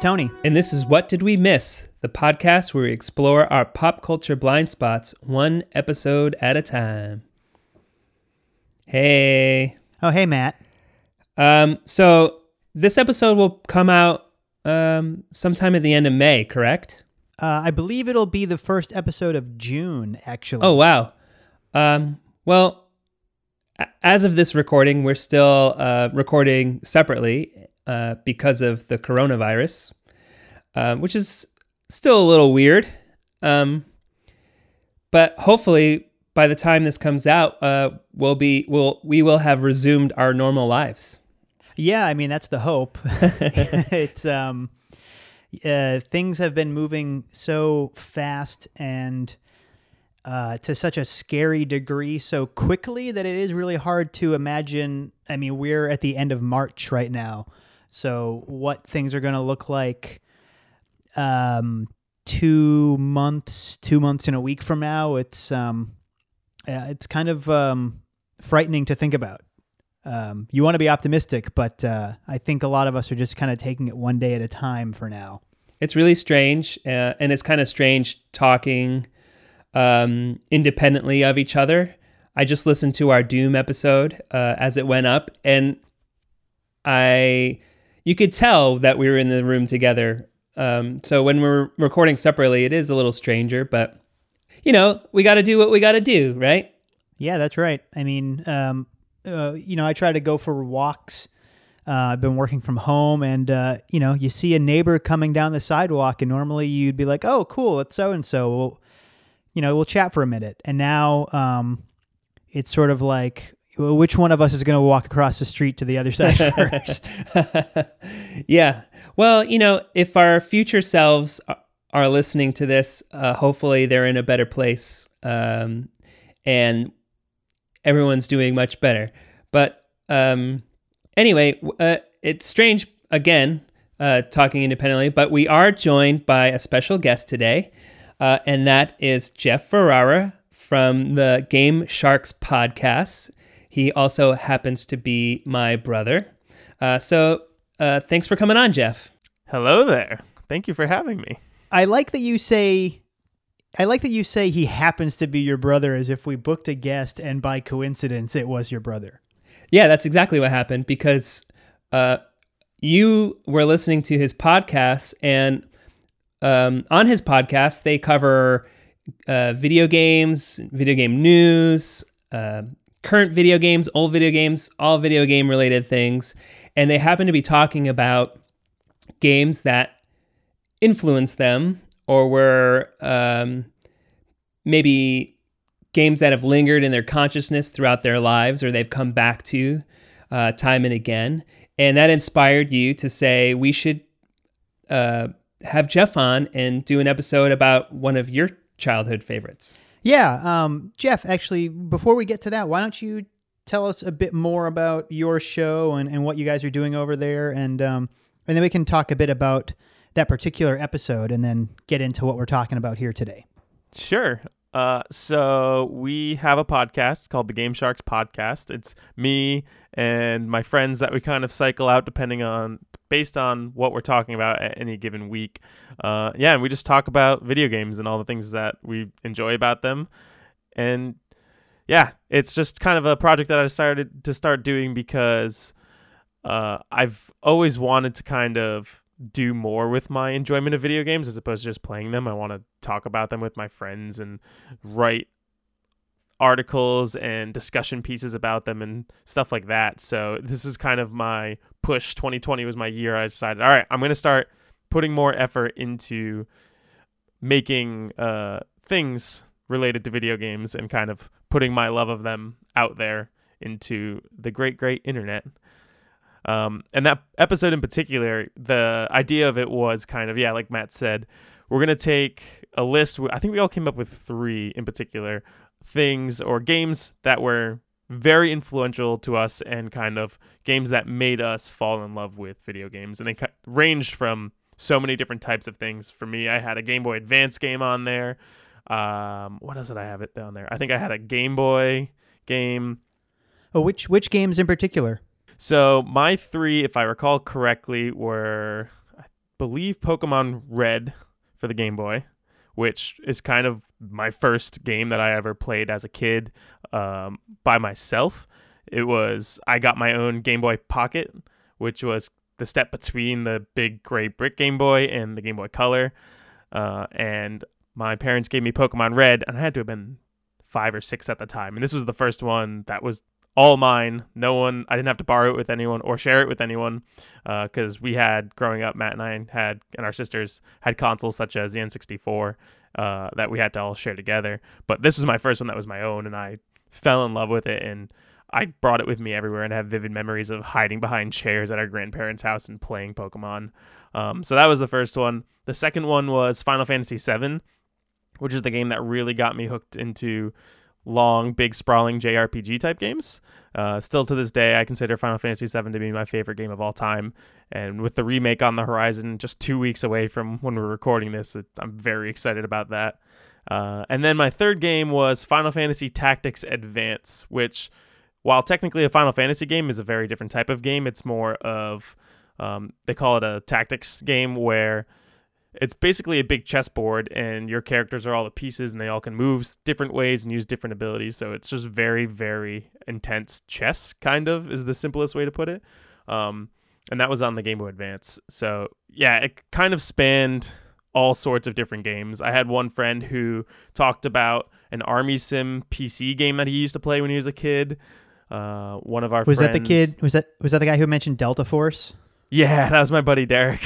Tony. And this is What Did We Miss? The podcast where we explore our pop culture blind spots one episode at a time. Hey. Oh, hey, Matt. Um, so this episode will come out um, sometime at the end of May, correct? Uh, I believe it'll be the first episode of June, actually. Oh, wow. Um, well, as of this recording, we're still uh, recording separately uh, because of the coronavirus, uh, which is still a little weird. Um, but hopefully, by the time this comes out, uh, we'll be we'll we will have resumed our normal lives. Yeah, I mean that's the hope. it's um, uh, things have been moving so fast and uh, to such a scary degree so quickly that it is really hard to imagine. I mean, we're at the end of March right now, so what things are going to look like um, two months, two months in a week from now? It's um, uh, it's kind of um, frightening to think about. Um, you want to be optimistic, but uh, I think a lot of us are just kind of taking it one day at a time for now. It's really strange, uh, and it's kind of strange talking um, independently of each other. I just listened to our Doom episode uh, as it went up, and I, you could tell that we were in the room together. Um, so when we're recording separately, it is a little stranger, but you know, we got to do what we got to do, right? Yeah, that's right. I mean, um, uh, you know, I try to go for walks. Uh, I've been working from home, and uh, you know, you see a neighbor coming down the sidewalk, and normally you'd be like, "Oh, cool, it's so and so." You know, we'll chat for a minute. And now, um, it's sort of like, which one of us is going to walk across the street to the other side first? yeah. Well, you know, if our future selves are listening to this, uh, hopefully they're in a better place um, and everyone's doing much better. But um, anyway, uh, it's strange again uh, talking independently, but we are joined by a special guest today, uh, and that is Jeff Ferrara from the Game Sharks podcast. He also happens to be my brother. Uh, so uh, thanks for coming on, Jeff. Hello there. Thank you for having me. I like that you say. I like that you say he happens to be your brother, as if we booked a guest and by coincidence it was your brother. Yeah, that's exactly what happened because uh, you were listening to his podcast, and um, on his podcast, they cover uh, video games, video game news, uh, current video games, old video games, all video game related things. And they happen to be talking about games that influenced them or were um, maybe games that have lingered in their consciousness throughout their lives or they've come back to uh, time and again. And that inspired you to say, we should uh, have Jeff on and do an episode about one of your childhood favorites. Yeah, um, Jeff. Actually, before we get to that, why don't you tell us a bit more about your show and, and what you guys are doing over there, and um, and then we can talk a bit about that particular episode, and then get into what we're talking about here today. Sure. Uh, so we have a podcast called the Game Sharks Podcast. It's me and my friends that we kind of cycle out depending on based on what we're talking about at any given week. Uh, yeah, and we just talk about video games and all the things that we enjoy about them. And yeah, it's just kind of a project that I decided to start doing because uh, I've always wanted to kind of do more with my enjoyment of video games as opposed to just playing them. I want to talk about them with my friends and write articles and discussion pieces about them and stuff like that. So this is kind of my push. 2020 was my year. I decided, all right, I'm going to start putting more effort into making uh, things related to video games and kind of putting my love of them out there into the great, great internet. Um, and that episode in particular, the idea of it was kind of, yeah, like Matt said, we're going to take a list. I think we all came up with three in particular things or games that were very influential to us and kind of games that made us fall in love with video games. And they ranged from so many different types of things. For me, I had a Game Boy Advance game on there. Um, what else did I have it down there? I think I had a Game Boy game. Oh, which which games in particular? So my three, if I recall correctly, were I believe Pokemon Red for the Game Boy, which is kind of my first game that I ever played as a kid um, by myself. It was I got my own Game Boy Pocket, which was the step between the big gray brick Game Boy and the Game Boy Color. Uh, and my parents gave me Pokemon Red, and I had to have been five or six at the time. And this was the first one that was all mine. No one, I didn't have to borrow it with anyone or share it with anyone because uh, we had, growing up, Matt and I had, and our sisters had consoles such as the N64 uh, that we had to all share together. But this was my first one that was my own, and I fell in love with it. And I brought it with me everywhere and have vivid memories of hiding behind chairs at our grandparents' house and playing Pokemon. Um, so that was the first one. The second one was Final Fantasy VII, which is the game that really got me hooked into long, big, sprawling JRPG type games. Uh, still to this day, I consider Final Fantasy VII to be my favorite game of all time. And with the remake on the horizon, just two weeks away from when we're recording this, it, I'm very excited about that. Uh, and then my third game was Final Fantasy Tactics Advance, which while technically a Final Fantasy game is a very different type of game, it's more of um, they call it a tactics game where it's basically a big chessboard and your characters are all the pieces and they all can move different ways and use different abilities. So it's just very, very intense chess, kind of, is the simplest way to put it. Um, and that was on the Game Boy Advance. So yeah, it kind of spanned all sorts of different games. I had one friend who talked about an Army Sim PC game that he used to play when he was a kid. Uh, one of our was friends, that the kid? Was that was that the guy who mentioned Delta Force? Yeah, that was my buddy Derek.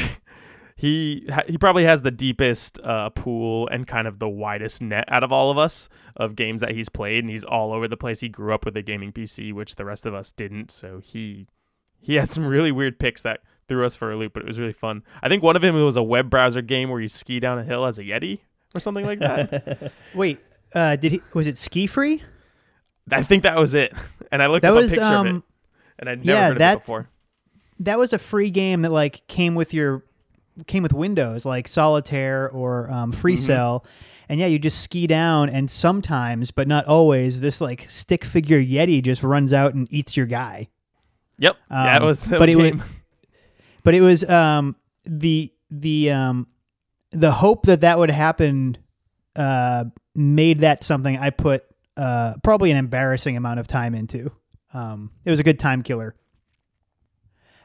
He he probably has the deepest uh, pool and kind of the widest net out of all of us of games that he's played, and he's all over the place. He grew up with a gaming PC, which the rest of us didn't, so he he had some really weird picks that threw us for a loop, but it was really fun. I think one of them was a web browser game where you ski down a hill as a Yeti or something like that. Wait, uh, did he? Was it SkiFree? I think that was it. And I looked That up was, a picture um, of it, and I'd never yeah, heard of that- it before. That was a free game that like came with your came with Windows, like Solitaire or um, Free Mm-hmm. Cell. And yeah, you just ski down, and sometimes, but not always, this like stick figure Yeti just runs out and eats your guy. Yep, Um, was the but it was- but it was um the the um the hope that that would happen uh made that something I put uh probably an embarrassing amount of time into. Um it was a good time killer.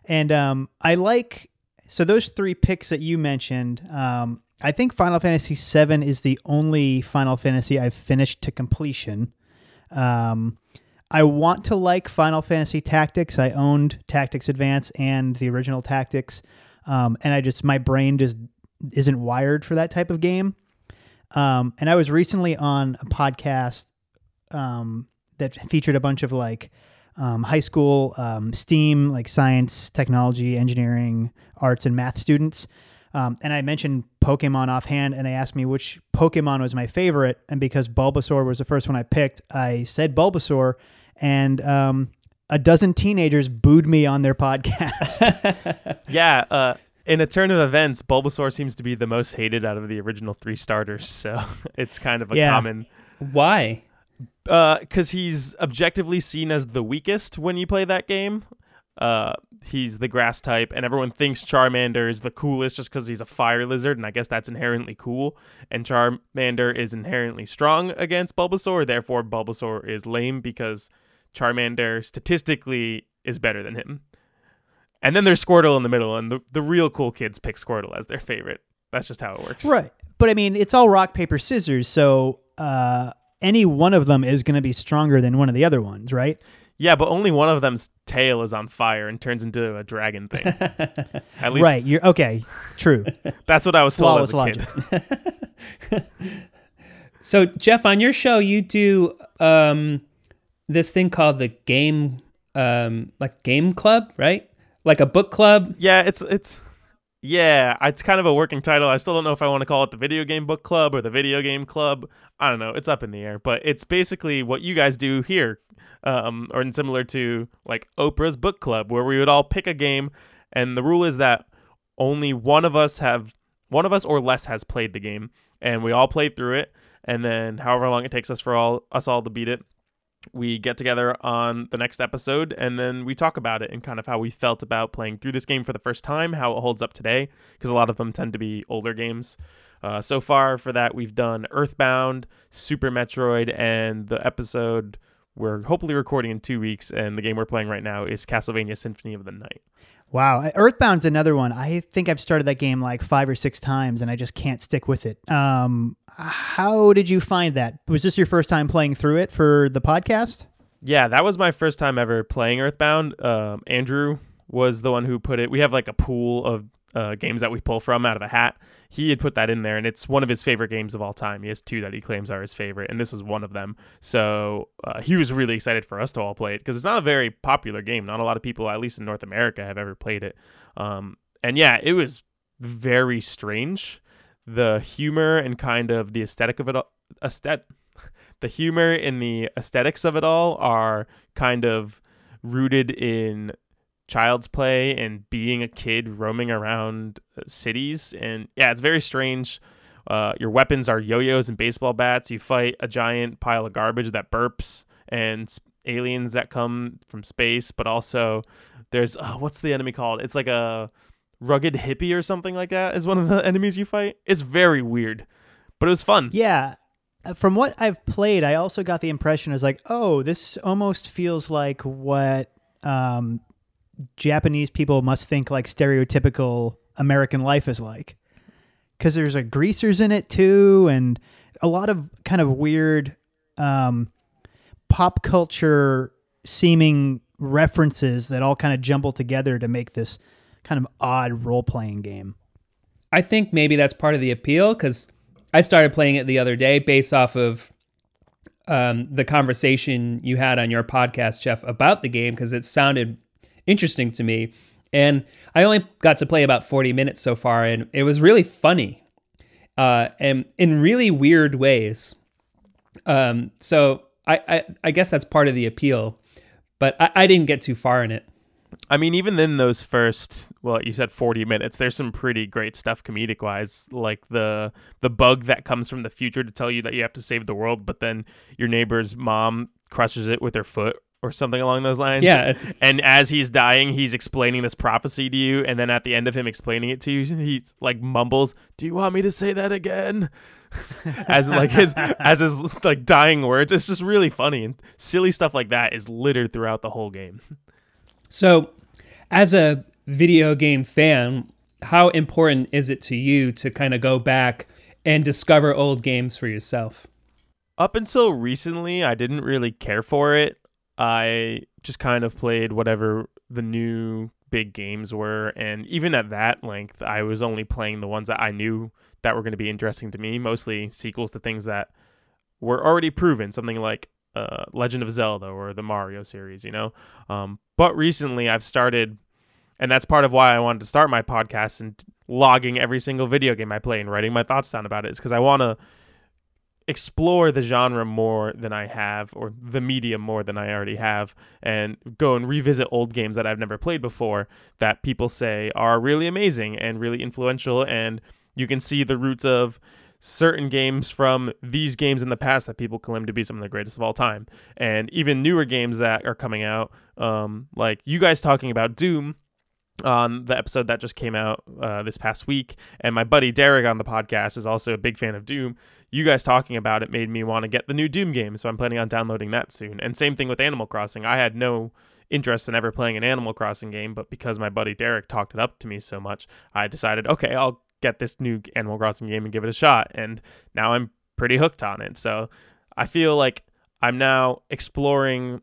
And um I like so those three picks that you mentioned um I think Final Fantasy VII is the only Final Fantasy I've finished to completion. Um, I want to like Final Fantasy Tactics. I owned Tactics Advance and the original Tactics, um, and I just my brain just isn't wired for that type of game. Um, and I was recently on a podcast um, that featured a bunch of like um, high school um, STEAM, like science, technology, engineering, arts, and math students. Um, and I mentioned Pokemon offhand, and they asked me which Pokemon was my favorite. And because Bulbasaur was the first one I picked, I said Bulbasaur, and um, a dozen teenagers booed me on their podcast. Yeah, uh, in a turn of events, Bulbasaur seems to be the most hated out of the original three starters. So it's kind of a Yeah. common Why? Because he's objectively seen as the weakest when you play that game. Uh, he's the grass type, and everyone thinks Charmander is the coolest just because he's a fire lizard, and I guess that's inherently cool. And Charmander is inherently strong against Bulbasaur, therefore Bulbasaur is lame because Charmander statistically is better than him. And then there's Squirtle in the middle, and the, the real cool kids pick Squirtle as their favorite. That's just how it works. right. But I mean, it's all rock, paper, scissors. So uh, any one of them is going to be stronger than one of the other ones, right? Yeah, but only one of them's tail is on fire and turns into a dragon thing. At least right. You're okay. True. that's what I was told Flawless as a kid. So Jeff, on your show, you do um, this thing called the game, um, like game club, right? Like a book club. Yeah, it's it's yeah, it's kind of a working title. I still don't know if I want to call it the video game book club or the video game club. I don't know. It's up in the air, but it's basically what you guys do here, um, or similar to like Oprah's book club, where we would all pick a game, and the rule is that only one of us have one of us or less has played the game, and we all play through it, and then however long it takes us for all us all to beat it, we get together on the next episode and then we talk about it and kind of how we felt about playing through this game for the first time, how it holds up today, because a lot of them tend to be older games. Uh, so far for that, we've done Earthbound, Super Metroid, and the episode we're hopefully recording in two weeks, and the game we're playing right now is Castlevania Symphony of the Night. Wow, Earthbound's another one. I think I've started that game like five or six times, and I just can't stick with it. Um, how did you find that? Was this your first time playing through it for the podcast? Yeah, that was my first time ever playing Earthbound. Um, Andrew was the one who put it. We have like a pool of uh, games that we pull from out of a hat. He had put that in there, and it's one of his favorite games of all time. He has two that he claims are his favorite, and this was one of them. So uh, he was really excited for us to all play it because it's not a very popular game. Not a lot of people, at least in North America, have ever played it. Um, and yeah, it was very strange. The humor and kind of the aesthetic of it, all, aesthetic, the humor and the aesthetics of it all are kind of rooted in child's play and being a kid roaming around uh, cities. And yeah, it's very strange. Uh, your weapons are yo-yos and baseball bats. You fight a giant pile of garbage that burps and aliens that come from space. But also, there's uh, what's the enemy called? It's like a rugged hippie or something like that. Is one of the enemies you fight. It's very weird, but it was fun. Yeah. Uh, from what I've played, I also got the impression is like, oh, this almost feels like what um, Japanese people must think like stereotypical American life is like. Because there's like greasers in it too, and a lot of kind of weird um, pop culture seeming references that all kind of jumble together to make this kind of odd role playing game. I think maybe that's part of the appeal because I started playing it the other day based off of um, the conversation you had on your podcast, Jeff, about the game because it sounded interesting to me. And I only got to play about 40 minutes so far, and it was really funny uh, and in really weird ways. Um, so I, I, I, guess that's part of the appeal, but I, I didn't get too far in it. I mean, even in those first, well, you said forty minutes. There's some pretty great stuff comedic wise, like the the bug that comes from the future to tell you that you have to save the world, but then your neighbor's mom crushes it with her foot or something along those lines. Yeah. And as he's dying, he's explaining this prophecy to you, and then at the end of him explaining it to you, he's like mumbles, "Do you want me to say that again?" as like his as his like dying words. It's just really funny and silly stuff like that is littered throughout the whole game. So, as a video game fan, how important is it to you to kind of go back and discover old games for yourself? Up until recently, I didn't really care for it. I just kind of played whatever the new big games were. And even at that length, I was only playing the ones that I knew that were going to be interesting to me, mostly sequels to things that were already proven, something like uh, Legend of Zelda or the Mario series, you know? Um, but recently I've started, and that's part of why I wanted to start my podcast and logging every single video game I play and writing my thoughts down about it, is because I want to explore the genre more than I have, or the medium more than I already have, and go and revisit old games that I've never played before that people say are really amazing and really influential. And you can see the roots of certain games from these games in the past that people claim to be some of the greatest of all time. And even newer games that are coming out, um, like you guys talking about Doom on the episode that just came out uh, this past week. And my buddy Derek on the podcast is also a big fan of Doom. You guys talking about it made me want to get the new Doom game, so I'm planning on downloading that soon. And same thing with Animal Crossing. I had no interest in ever playing an Animal Crossing game, but because my buddy Derek talked it up to me so much, I decided, okay, I'll get this new Animal Crossing game and give it a shot. And now I'm pretty hooked on it. So I feel like I'm now exploring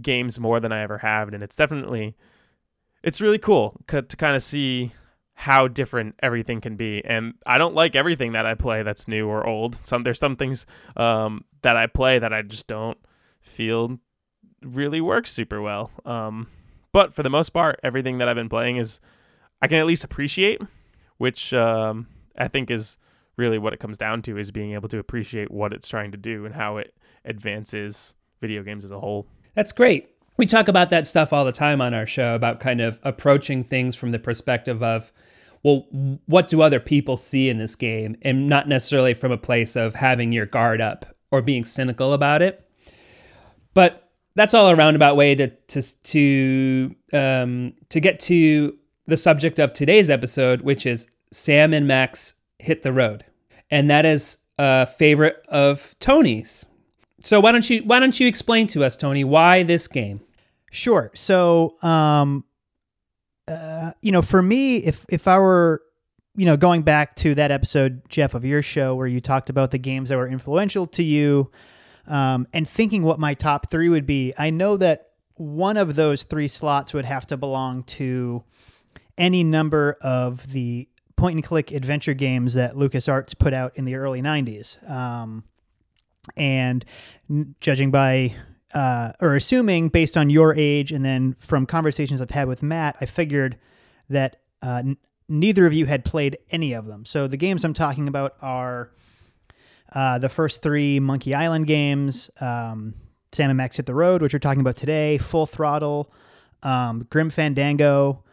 games more than I ever have, and it's definitely it's really cool to kind of see how different everything can be. And I don't like everything that I play that's new or old. Some there's some things um, that I play that I just don't feel really works super well. Um, but for the most part, everything that I've been playing is I can at least appreciate, which um, I think is really what it comes down to is being able to appreciate what it's trying to do and how it advances video games as a whole. That's great we talk about that stuff all the time on our show about kind of approaching things from the perspective of well what do other people see in this game and not necessarily from a place of having your guard up or being cynical about it But that's all a roundabout way to to to um, to get to the subject of today's episode, which is Sam and Max hit the road, and that is a favorite of Tony's. So why don't you why don't you explain to us, Tony, why this game? Sure. So, um, uh, you know, for me, if if I were, you know, going back to that episode, Jeff, of your show where you talked about the games that were influential to you, um, and thinking what my top three would be, I know that one of those three slots would have to belong to any number of the point and click adventure games that LucasArts put out in the early 90s. Um, and judging by, uh, or assuming based on your age, and then from conversations I've had with Matt, I figured that uh, n- neither of you had played any of them. So the games I'm talking about are uh, the first three Monkey Island games, um, Sam and Max Hit the Road, which we're talking about today, Full Throttle, um, Grim Fandango,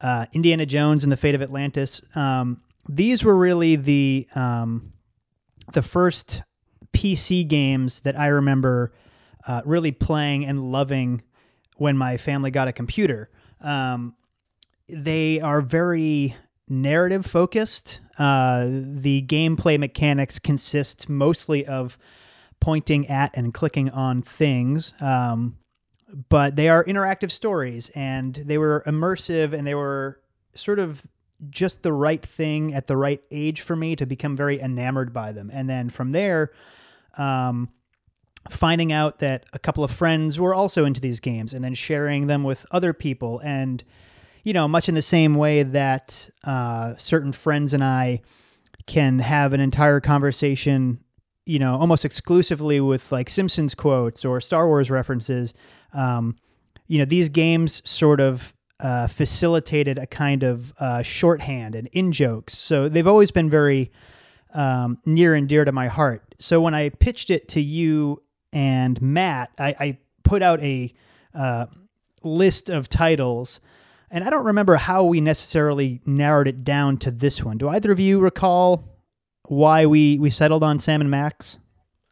uh, Indiana Jones and the Fate of Atlantis. Um, these were really the um, the first PC games that I remember uh, really playing and loving when my family got a computer. Um, they are very narrative focused. Uh, the gameplay mechanics consist mostly of pointing at and clicking on things. Um, but they are interactive stories and they were immersive and they were sort of just the right thing at the right age for me to become very enamored by them. And then from there, um, finding out that a couple of friends were also into these games and then sharing them with other people. And, you know, much in the same way that uh, certain friends and I can have an entire conversation, you know, almost exclusively with like Simpsons quotes or Star Wars references. Um, you know, these games sort of uh, facilitated a kind of uh, shorthand and in jokes. So they've always been very um, near and dear to my heart. So when I pitched it to you and Matt, I, I put out a uh, list of titles. And I don't remember how we necessarily narrowed it down to this one. Do either of you recall why we, we settled on Sam and Max?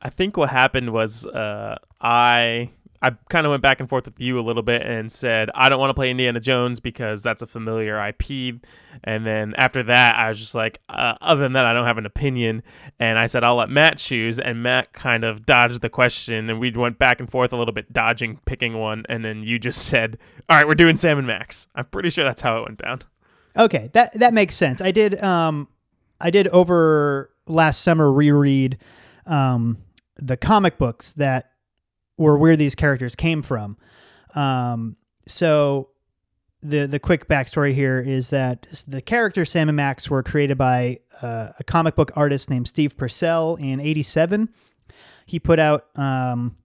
I think what happened was uh, I I kind of went back and forth with you a little bit and said I don't want to play Indiana Jones because that's a familiar IP. And then after that, I was just like, uh, other than that, I don't have an opinion. And I said I'll let Matt choose, and Matt kind of dodged the question, and we went back and forth a little bit, dodging picking one. And then you just said, "All right, we're doing Sam and Max." I'm pretty sure that's how it went down. Okay, that that makes sense. I did um I did over last summer reread um the comic books that were where these characters came from. Um so the the quick backstory here is that the character Sam and Max were created by uh, a comic book artist named Steve Purcell in '87. He put out, um,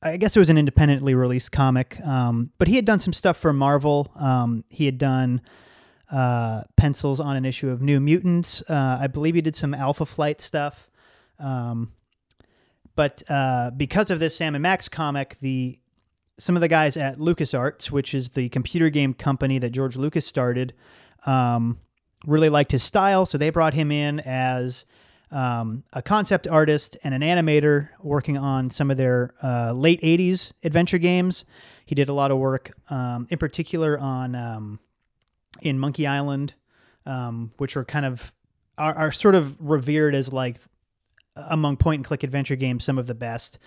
I guess it was an independently released comic, um, but he had done some stuff for Marvel. Um, he had done uh, pencils on an issue of New Mutants. Uh, I believe he did some Alpha Flight stuff. Um, but uh, because of this Sam and Max comic, the some of the guys at LucasArts, which is the computer game company that George Lucas started, um, really liked his style. So they brought him in as um, a concept artist and an animator working on some of their uh, late 80s adventure games. He did a lot of work, um, in particular, on um, in Monkey Island, um, which are kind of are, are sort of revered as like among point and click adventure games, some of the best.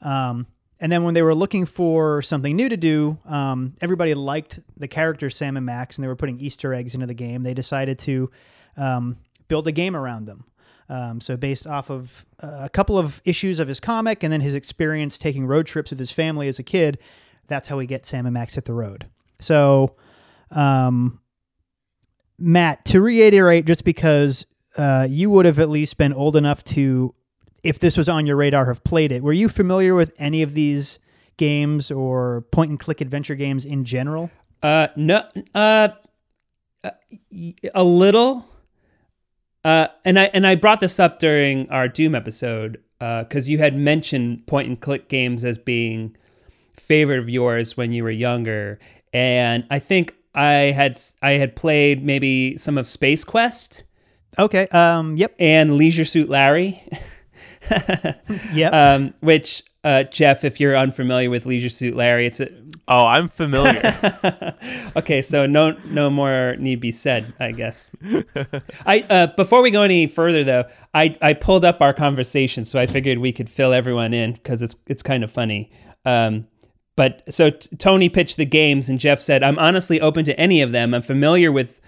Um, and then when they were looking for something new to do, um, everybody liked the character Sam and Max, and they were putting Easter eggs into the game. They decided to um, build a game around them. Um, so, based off of uh, a couple of issues of his comic and then his experience taking road trips with his family as a kid, that's how we get Sam and Max hit the road. So, um, Matt, to reiterate, just because uh, you would have at least been old enough to if this was on your radar, have played it. Were you familiar with any of these games or point and click adventure games in general? Uh, no, uh, a little. Uh, and I and I brought this up during our Doom episode because uh, you had mentioned point and click games as being favorite of yours when you were younger, and I think I had I had played maybe some of Space Quest. Okay. Um. Yep. And Leisure Suit Larry. yeah. Um, which uh, Jeff, if you're unfamiliar with Leisure Suit Larry, it's a Oh, I'm familiar. okay, so no no more need be said, I guess. I uh, before we go any further though, I I pulled up our conversation, so I figured we could fill everyone in because it's it's kind of funny. Um, but so t- Tony pitched the games, and Jeff said, "I'm honestly open to any of them. I'm familiar with."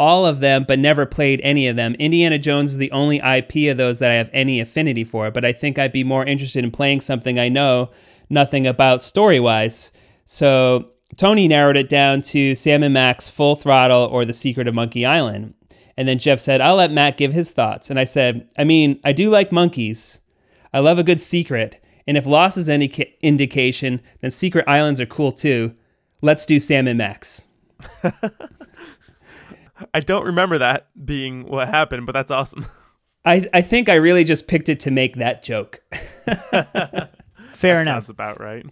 All of them, but never played any of them. Indiana Jones is the only IP of those that I have any affinity for, but I think I'd be more interested in playing something I know nothing about story wise. So Tony narrowed it down to Sam and Max Full Throttle or The Secret of Monkey Island. And then Jeff said, I'll let Matt give his thoughts. And I said, I mean, I do like monkeys. I love a good secret. And if Lost is any indication, then secret islands are cool too. Let's do Sam and Max. I don't remember that being what happened, but that's awesome. I, I think I really just picked it to make that joke. Fair that enough. Sounds about right.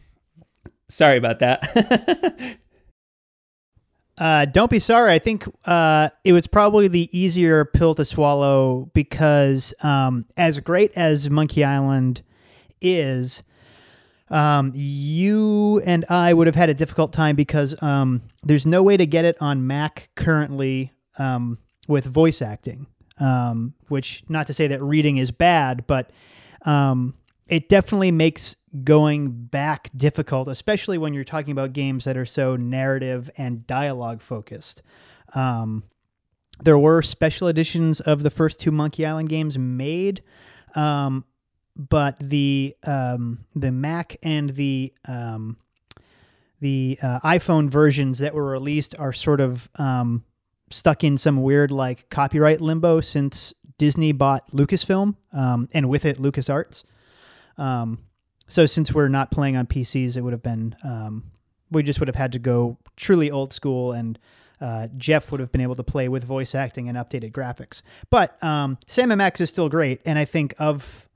Sorry about that. Uh, don't be sorry. I think uh, it was probably the easier pill to swallow because, um, as great as Monkey Island is, um, you and I would have had a difficult time because um, there's no way to get it on Mac currently um, with voice acting. Um, which, not to say that reading is bad, but um, it definitely makes going back difficult, especially when you're talking about games that are so narrative and dialogue focused. Um, there were special editions of the first two Monkey Island games made, um, but the um, the Mac and the the uh, iPhone versions that were released are sort of um, stuck in some weird like copyright limbo since Disney bought Lucasfilm um, and with it LucasArts. Um, so since we're not playing on PCs, it would have been um, we just would have had to go truly old school, and uh, Jeff would have been able to play with voice acting and updated graphics. But um, Sam and Max is still great, and I think of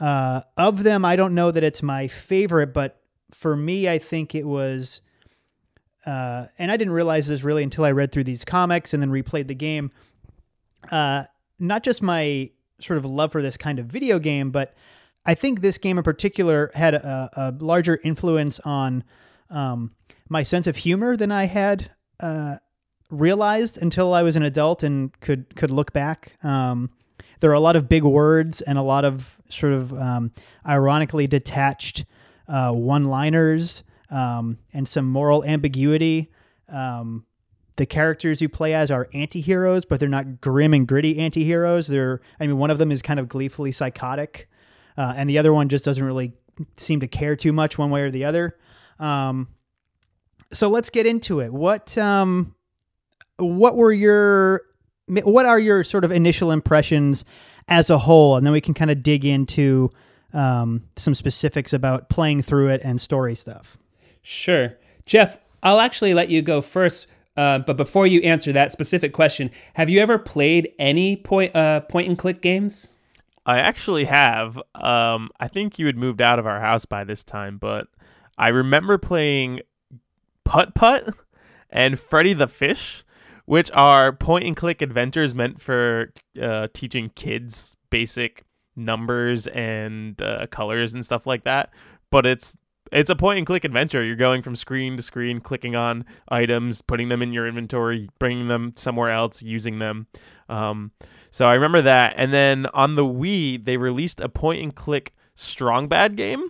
uh, of them, I don't know that it's my favorite, but for me, I think it was. Uh, and I didn't realize this really until I read through these comics and then replayed the game. Uh, not just my sort of love for this kind of video game, but I think this game in particular had a, a larger influence on um, my sense of humor than I had uh, realized until I was an adult and could could look back. Um, there are a lot of big words and a lot of sort of um, ironically detached uh, one-liners um, and some moral ambiguity. Um, the characters you play as are anti-heroes, but they're not grim and gritty anti-heroes. They're, I mean, one of them is kind of gleefully psychotic uh, and the other one just doesn't really seem to care too much one way or the other. Um, so let's get into it. What um, what were your what are your sort of initial impressions as a whole, and then we can kind of dig into um, some specifics about playing through it and story stuff. Sure, Jeff. I'll actually let you go first. Uh, but before you answer that specific question, have you ever played any point uh, point and click games? I actually have. Um, I think you had moved out of our house by this time, but I remember playing Putt Putt and Freddy the Fish, which are point and click adventures meant for uh, teaching kids basic numbers and uh, colors and stuff like that. But it's it's a point and click adventure. You're going from screen to screen, clicking on items, putting them in your inventory, bringing them somewhere else, using them. Um, so I remember that. And then on the Wii, they released a point and click Strong Bad game.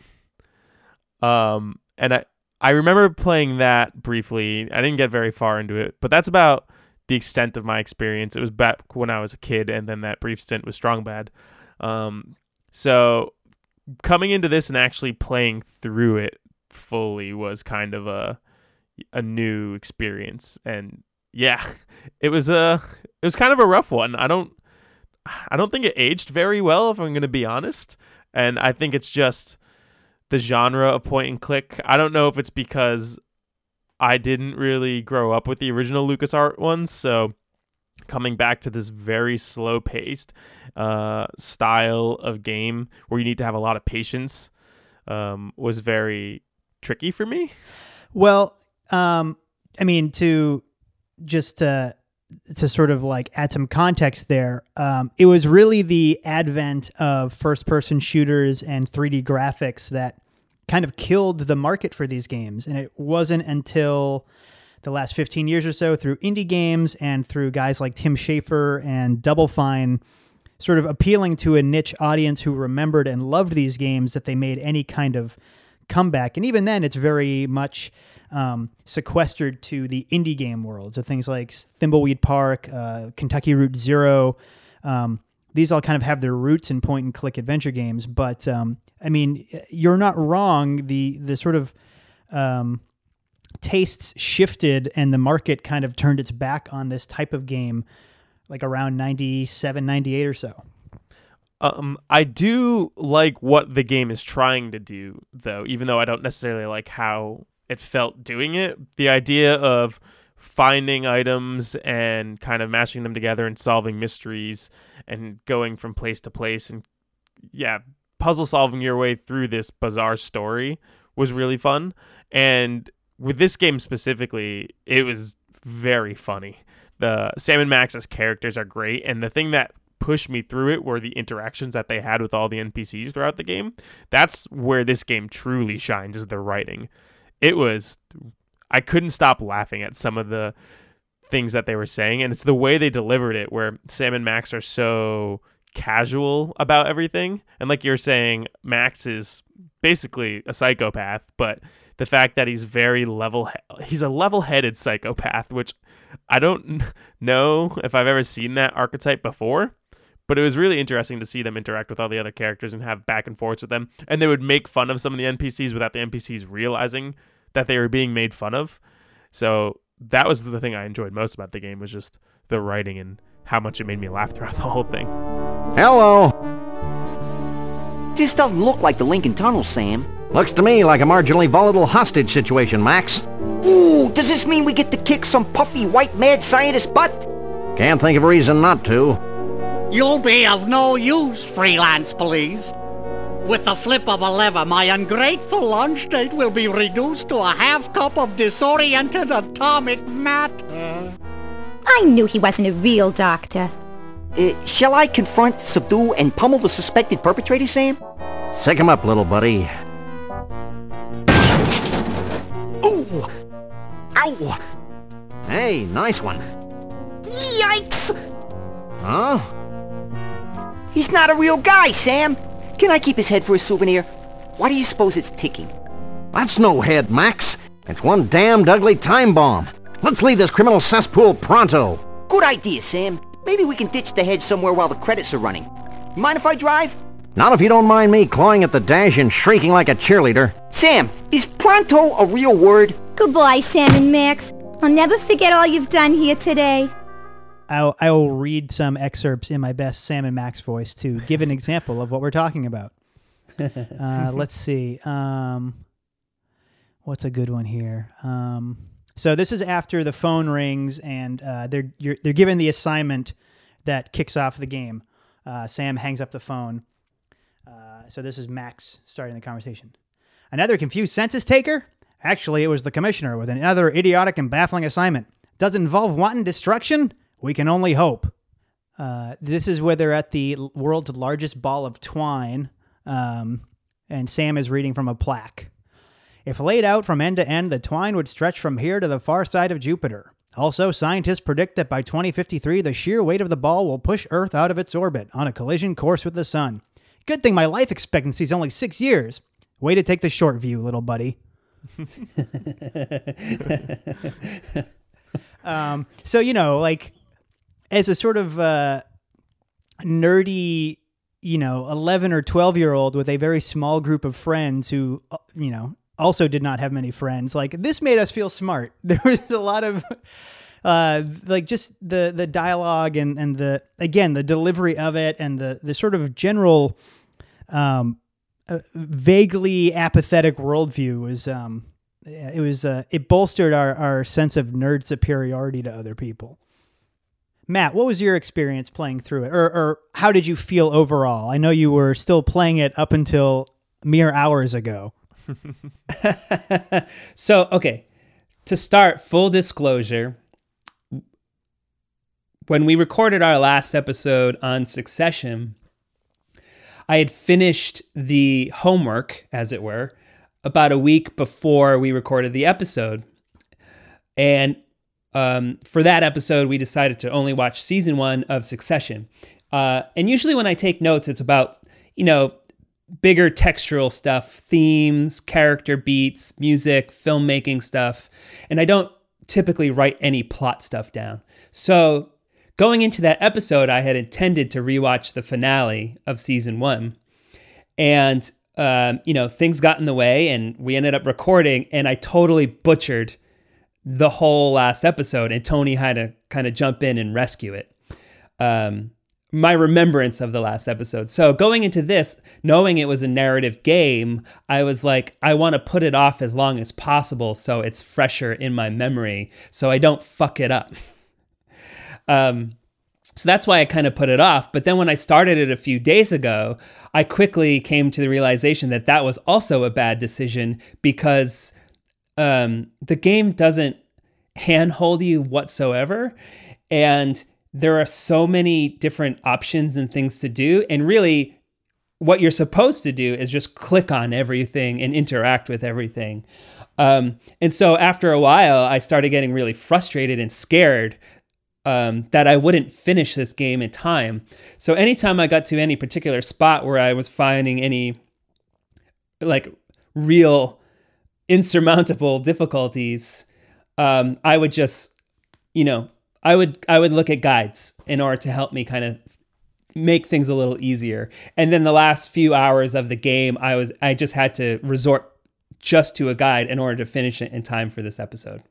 Um, and I I remember playing that briefly. I didn't get very far into it, but that's about the extent of my experience. It was back when I was a kid, and then that brief stint with Strong Bad. Um, so coming into this and actually playing through it fully was kind of a a new experience, and yeah, it was a it was kind of a rough one. I don't I don't think it aged very well, if I'm going to be honest. And I think it's just the genre of point and click. I don't know if it's because I didn't really grow up with the original LucasArts ones, so coming back to this very slow paced uh, style of game where you need to have a lot of patience um, was very tricky for me. Well, um, I mean, to just uh, to sort of like add some context there, um, it was really the advent of first person shooters and 3D graphics that kind of killed the market for these games. And it wasn't until the last 15 years or so through indie games and through guys like Tim Schafer and Double Fine sort of appealing to a niche audience who remembered and loved these games that they made any kind of comeback. And even then, it's very much um, sequestered to the indie game world. So things like Thimbleweed Park, uh, Kentucky Route Zero. Um, these all kind of have their roots in point and click adventure games. But um, I mean, you're not wrong. The the sort of um, tastes shifted and the market kind of turned its back on this type of game like around 97 98 or so um, I do like what the game is trying to do, though, even though I don't necessarily like how it felt doing it. The idea of finding items and kind of mashing them together and solving mysteries and going from place to place and, yeah, puzzle solving your way through this bizarre story was really fun. And with this game specifically, it was very funny. The Sam and Max's characters are great, and the thing that pushed me through it were the interactions that they had with all the NPCs throughout the game. That's where this game truly shines is the writing. It was I couldn't stop laughing at some of the things that they were saying and it's the way they delivered it where Sam and Max are so casual about everything and like you're saying Max is basically a psychopath but the fact that he's very level he's a level-headed psychopath which I don't know if I've ever seen that archetype before but it was really interesting to see them interact with all the other characters and have back and forths with them. And they would make fun of some of the NPCs without the NPCs realizing that they were being made fun of. So that was the thing I enjoyed most about the game was just the writing and how much it made me laugh throughout the whole thing. Hello. This doesn't look like the Lincoln Tunnel, Sam. Looks to me like a marginally volatile hostage situation, Max. Ooh, does this mean we get to kick some puffy white mad scientist butt? Can't think of a reason not to. You'll be of no use, freelance police. With the flip of a lever, my ungrateful lunch date will be reduced to a half cup of disoriented atomic matter. I knew he wasn't a real doctor. Uh, shall I confront, subdue, and pummel the suspected perpetrator, Sam? Sick him up, little buddy. Ow! Hey, nice one. Yikes! Huh? He's not a real guy, Sam. Can I keep his head for a souvenir? Why do you suppose it's ticking? That's no head, Max. It's one damned ugly time bomb. Let's leave this criminal cesspool pronto. Good idea, Sam. Maybe we can ditch the head somewhere while the credits are running. Mind if I drive? Not if you don't mind me clawing at the dash and shrieking like a cheerleader. Sam, is pronto a real word? Goodbye, Sam and Max. I'll never forget all you've done here today. I'll, I'll read some excerpts in my best Sam and Max voice to give an example of what we're talking about. Uh, let's see. Um, what's a good one here? Um, so this is after the phone rings and uh, they're you're, they're given the assignment that kicks off the game. Uh, Sam hangs up the phone. Uh, so this is Max starting the conversation. Another confused census taker? Actually, it was the commissioner with another idiotic and baffling assignment. Does it involve wanton destruction? We can only hope. Uh, this is where they're at the world's largest ball of twine, um, and Sam is reading from a plaque. If laid out from end to end, the twine would stretch from here to the far side of Jupiter. Also, scientists predict that by 2053, the sheer weight of the ball will push Earth out of its orbit on a collision course with the sun. Good thing my life expectancy is only six years. Way to take the short view, little buddy. um, so, you know, like, as a sort of uh, nerdy, you know, 11 or 12 year old with a very small group of friends who, uh, you know, also did not have many friends, like, this made us feel smart. There was a lot of. Uh, like just the the dialogue and and the again the delivery of it and the the sort of general um uh, vaguely apathetic worldview was um it was uh, it bolstered our our sense of nerd superiority to other people. Matt, what was your experience playing through it, or or how did you feel overall? I know you were still playing it up until mere hours ago. so, okay, to start, full disclosure. When we recorded our last episode on Succession, I had finished the homework, as it were, about a week before we recorded the episode. And um, for that episode, we decided to only watch season one of Succession. Uh, and usually, when I take notes, it's about, you know, bigger textural stuff, themes, character beats, music, filmmaking stuff. And I don't typically write any plot stuff down. So, going into that episode, I had intended to rewatch the finale of season one. And, um, you know, things got in the way and we ended up recording, and I totally butchered the whole last episode. And Tony had to kind of jump in and rescue it. Um, my remembrance of the last episode. So going into this, knowing it was a narrative game, I was like, I want to put it off as long as possible so it's fresher in my memory, so I don't fuck it up. um, so that's why I kind of put it off. But then when I started it a few days ago, I quickly came to the realization that that was also a bad decision because um, the game doesn't handhold you whatsoever. And there are so many different options and things to do. And really, what you're supposed to do is just click on everything and interact with everything. Um, and so after a while, I started getting really frustrated and scared um, that I wouldn't finish this game in time. So anytime I got to any particular spot where I was finding any like real insurmountable difficulties, um, I would just, you know, I would I would look at guides in order to help me kind of make things a little easier. And then the last few hours of the game, I was I just had to resort just to a guide in order to finish it in time for this episode.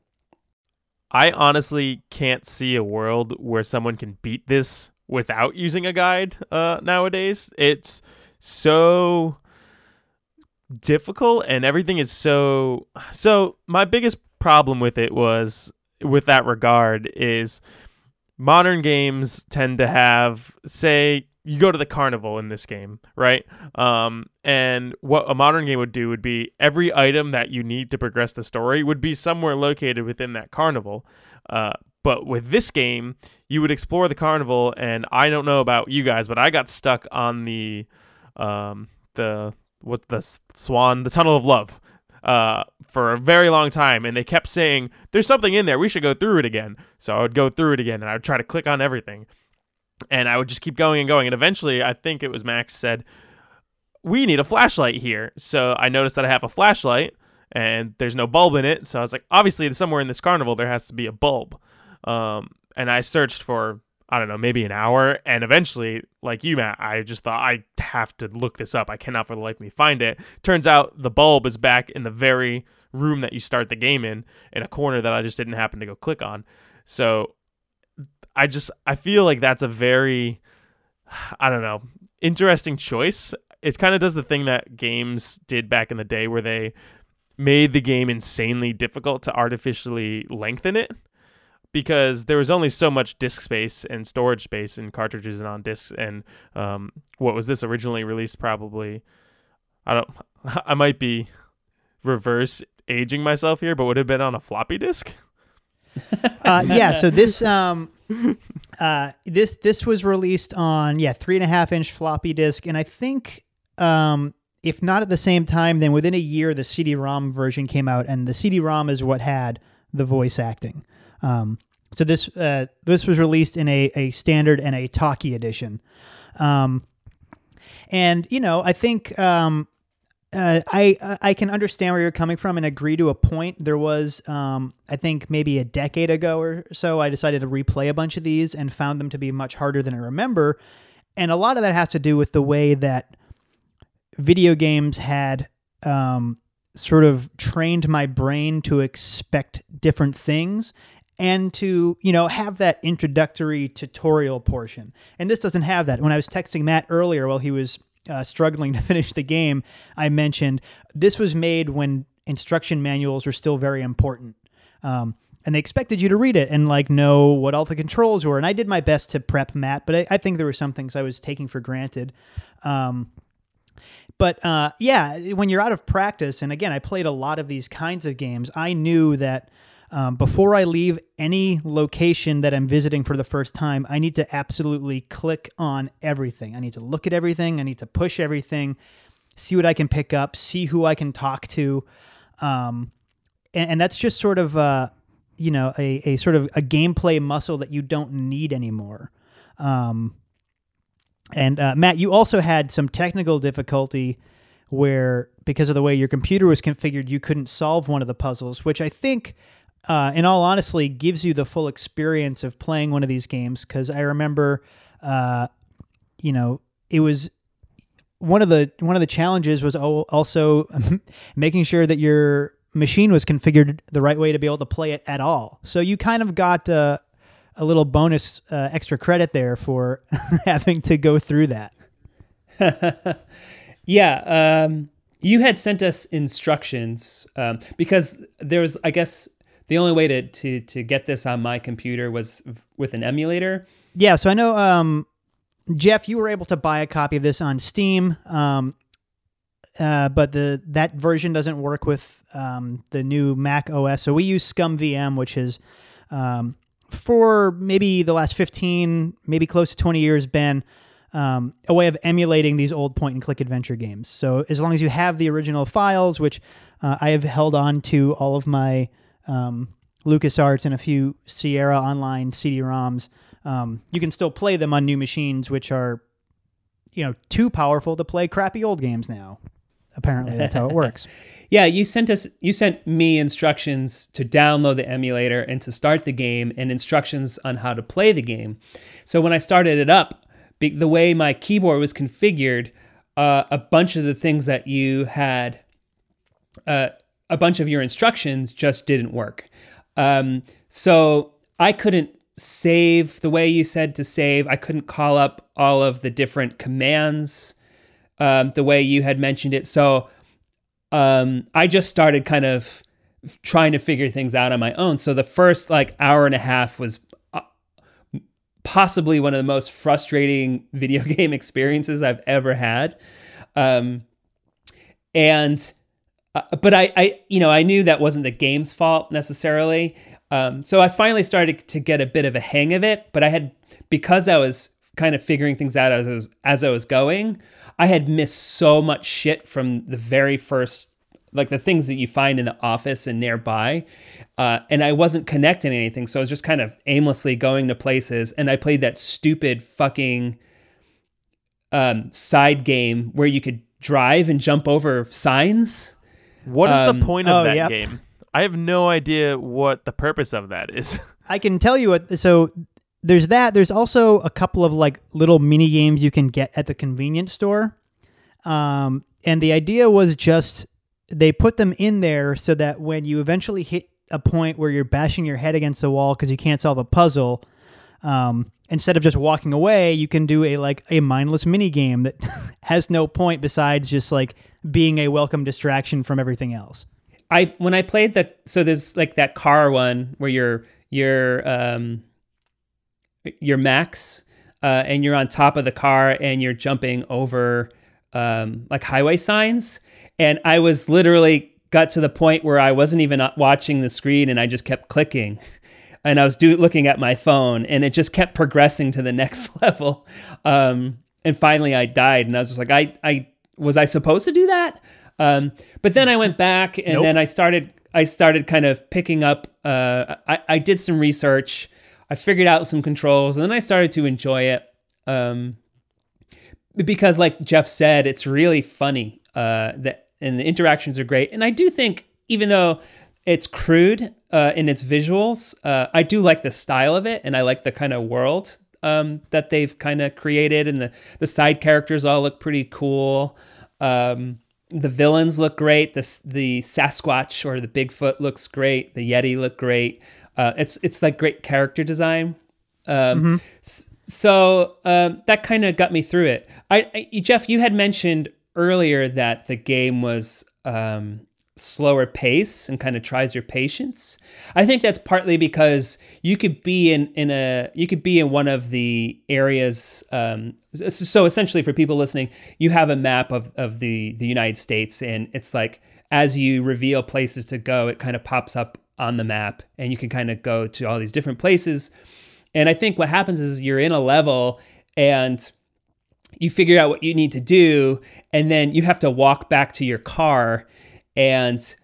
I honestly can't see a world where someone can beat this without using a guide uh, nowadays. It's so difficult and everything is so so my biggest problem with it was with that regard is modern games tend to have say you go to the carnival in this game right um, and what a modern game would do would be every item that you need to progress the story would be somewhere located within that carnival uh, but with this game you would explore the carnival and i don't know about you guys but i got stuck on the um, the what the swan the tunnel of love uh, for a very long time, and they kept saying, "There's something in there. We should go through it again." So I would go through it again, and I would try to click on everything, and I would just keep going and going. And eventually, I think it was Max said, "We need a flashlight here." So I noticed that I have a flashlight, and there's no bulb in it. So I was like, "Obviously, somewhere in this carnival, there has to be a bulb." Um, and I searched for I don't know, maybe an hour. And eventually, like you, Matt, I just thought I have to look this up. I cannot for the life of me find it. Turns out the bulb is back in the very room that you start the game in, in a corner that I just didn't happen to go click on. So I just, I feel like that's a very, I don't know, interesting choice. It kind of does the thing that games did back in the day where they made the game insanely difficult to artificially lengthen it because there was only so much disk space and storage space in cartridges and on disks. And um, what was this originally released? Probably, I don't. I might be reverse aging myself here, but would have been on a floppy disk. uh, yeah. So this um, uh, this this was released on yeah three and a half inch floppy disk, and I think um, if not at the same time, then within a year the CD-ROM version came out, and the CD-ROM is what had the voice acting. Um, so this uh, this was released in a, a standard and a talkie edition. Um, and you know, I think um, uh, I I can understand where you're coming from and agree to a point. There was, um, I think, maybe a decade ago or so, I decided to replay a bunch of these and found them to be much harder than I remember. And a lot of that has to do with the way that video games had um, sort of trained my brain to expect different things and to you know have that introductory tutorial portion and this doesn't have that when i was texting matt earlier while he was uh, struggling to finish the game i mentioned this was made when instruction manuals were still very important. Um, and they expected you to read it and like know what all the controls were. And i did my best to prep matt but i, I think there were some things i was taking for granted. Um, but uh, yeah when you're out of practice and again i played a lot of these kinds of games i knew that um, before I leave any location that I'm visiting for the first time, I need to absolutely click on everything. I need to look at everything. I need to push everything. see what I can pick up, see who I can talk to, um, and, and that's just sort of uh, you know a, a sort of a gameplay muscle that you don't need anymore. Um, and uh, Matt, you also had some technical difficulty where because of the way your computer was configured, you couldn't solve one of the puzzles, which I think. Uh, in all honesty, gives you the full experience of playing one of these games. Because I remember, uh, you know, it was one of the one of the challenges was also making sure that your machine was configured the right way to be able to play it at all. So you kind of got uh, a little bonus uh, extra credit there for having to go through that. Yeah, um, you had sent us instructions um, because there was, I guess, the only way to, to to get this on my computer was with an emulator. Yeah, so I know um, Jeff, you were able to buy a copy of this on Steam, um, uh, but the that version doesn't work with um, the new Mac OS. So we use ScummVM, which is um, for maybe the last fifteen, maybe close to twenty years, been um, a way of emulating these old point and click adventure games. So as long as you have the original files, which uh, I have held on to all of my um, LucasArts and a few Sierra Online CD-ROMs, um, you can still play them on new machines, which are, you know, too powerful to play crappy old games now. Apparently, that's how it works. Yeah, you sent us you sent me instructions to download the emulator and to start the game and instructions on how to play the game. So when I started it up, the way my keyboard was configured, uh, a bunch of the things that you had uh, a bunch of your instructions just didn't work. Um, so I couldn't save the way you said to save. I couldn't call up all of the different commands um, the way you had mentioned it. So um, I just started kind of trying to figure things out on my own. So the first like hour and a half was uh, possibly one of the most frustrating video game experiences I've ever had. Um, and uh, but I, I, you know, I knew that wasn't the game's fault necessarily. Um, so I finally started to get a bit of a hang of it. But I had because I was kind of figuring things out as I was as I was going. I had missed so much shit from the very first, like the things that you find in the office and nearby, uh, and I wasn't connecting anything. So I was just kind of aimlessly going to places, and I played that stupid fucking um, side game where you could drive and jump over signs. What is Um, the point of oh, that yep. game? I have no idea what the purpose of that is. I can tell you what. So there's that. There's also a couple of like little mini games you can get at the convenience store. Um, and the idea was just they put them in there so that when you eventually hit a point where you're bashing your head against the wall because you can't solve a puzzle, um, instead of just walking away, you can do a like a mindless mini game that has no point besides just like being a welcome distraction from everything else. I when I played the so there's like that car one where you're you're um you're Max uh, and you're on top of the car and you're jumping over um, like highway signs. And I was literally got to the point where I wasn't even uh, watching the screen and I just kept clicking. And I was do- looking at my phone and it just kept progressing to the next level. Um, and finally I died and I was just like I I was I supposed to do that? Um, but then I went back and Nope. then I started I started kind of picking up uh, I, I did some research I figured out some controls and then I started to enjoy it. Um, because like Jeff said it's really funny uh, that and the interactions are great. And I do think even though it's crude uh, in its visuals uh, I do like the style of it and I like the kind of world um, that they've kind of created and the the side characters all look pretty cool um, the villains look great. The the Sasquatch or the Bigfoot looks great. The Yeti look great. Uh, it's it's like great character design. Um, s- so um, that kind of got me through it. I, I Jeff, you had mentioned earlier that the game was um, slower pace and kind of tries your patience. I think that's partly because you could be in in a you could be in one of the areas. Um, so, essentially, for people listening, you have a map of of the the United States, and it's like as you reveal places to go, it kind of pops up on the map, and you can kind of go to all these different places. And I think what happens is you're in a level and you figure out what you need to do, and then you have to walk back to your car and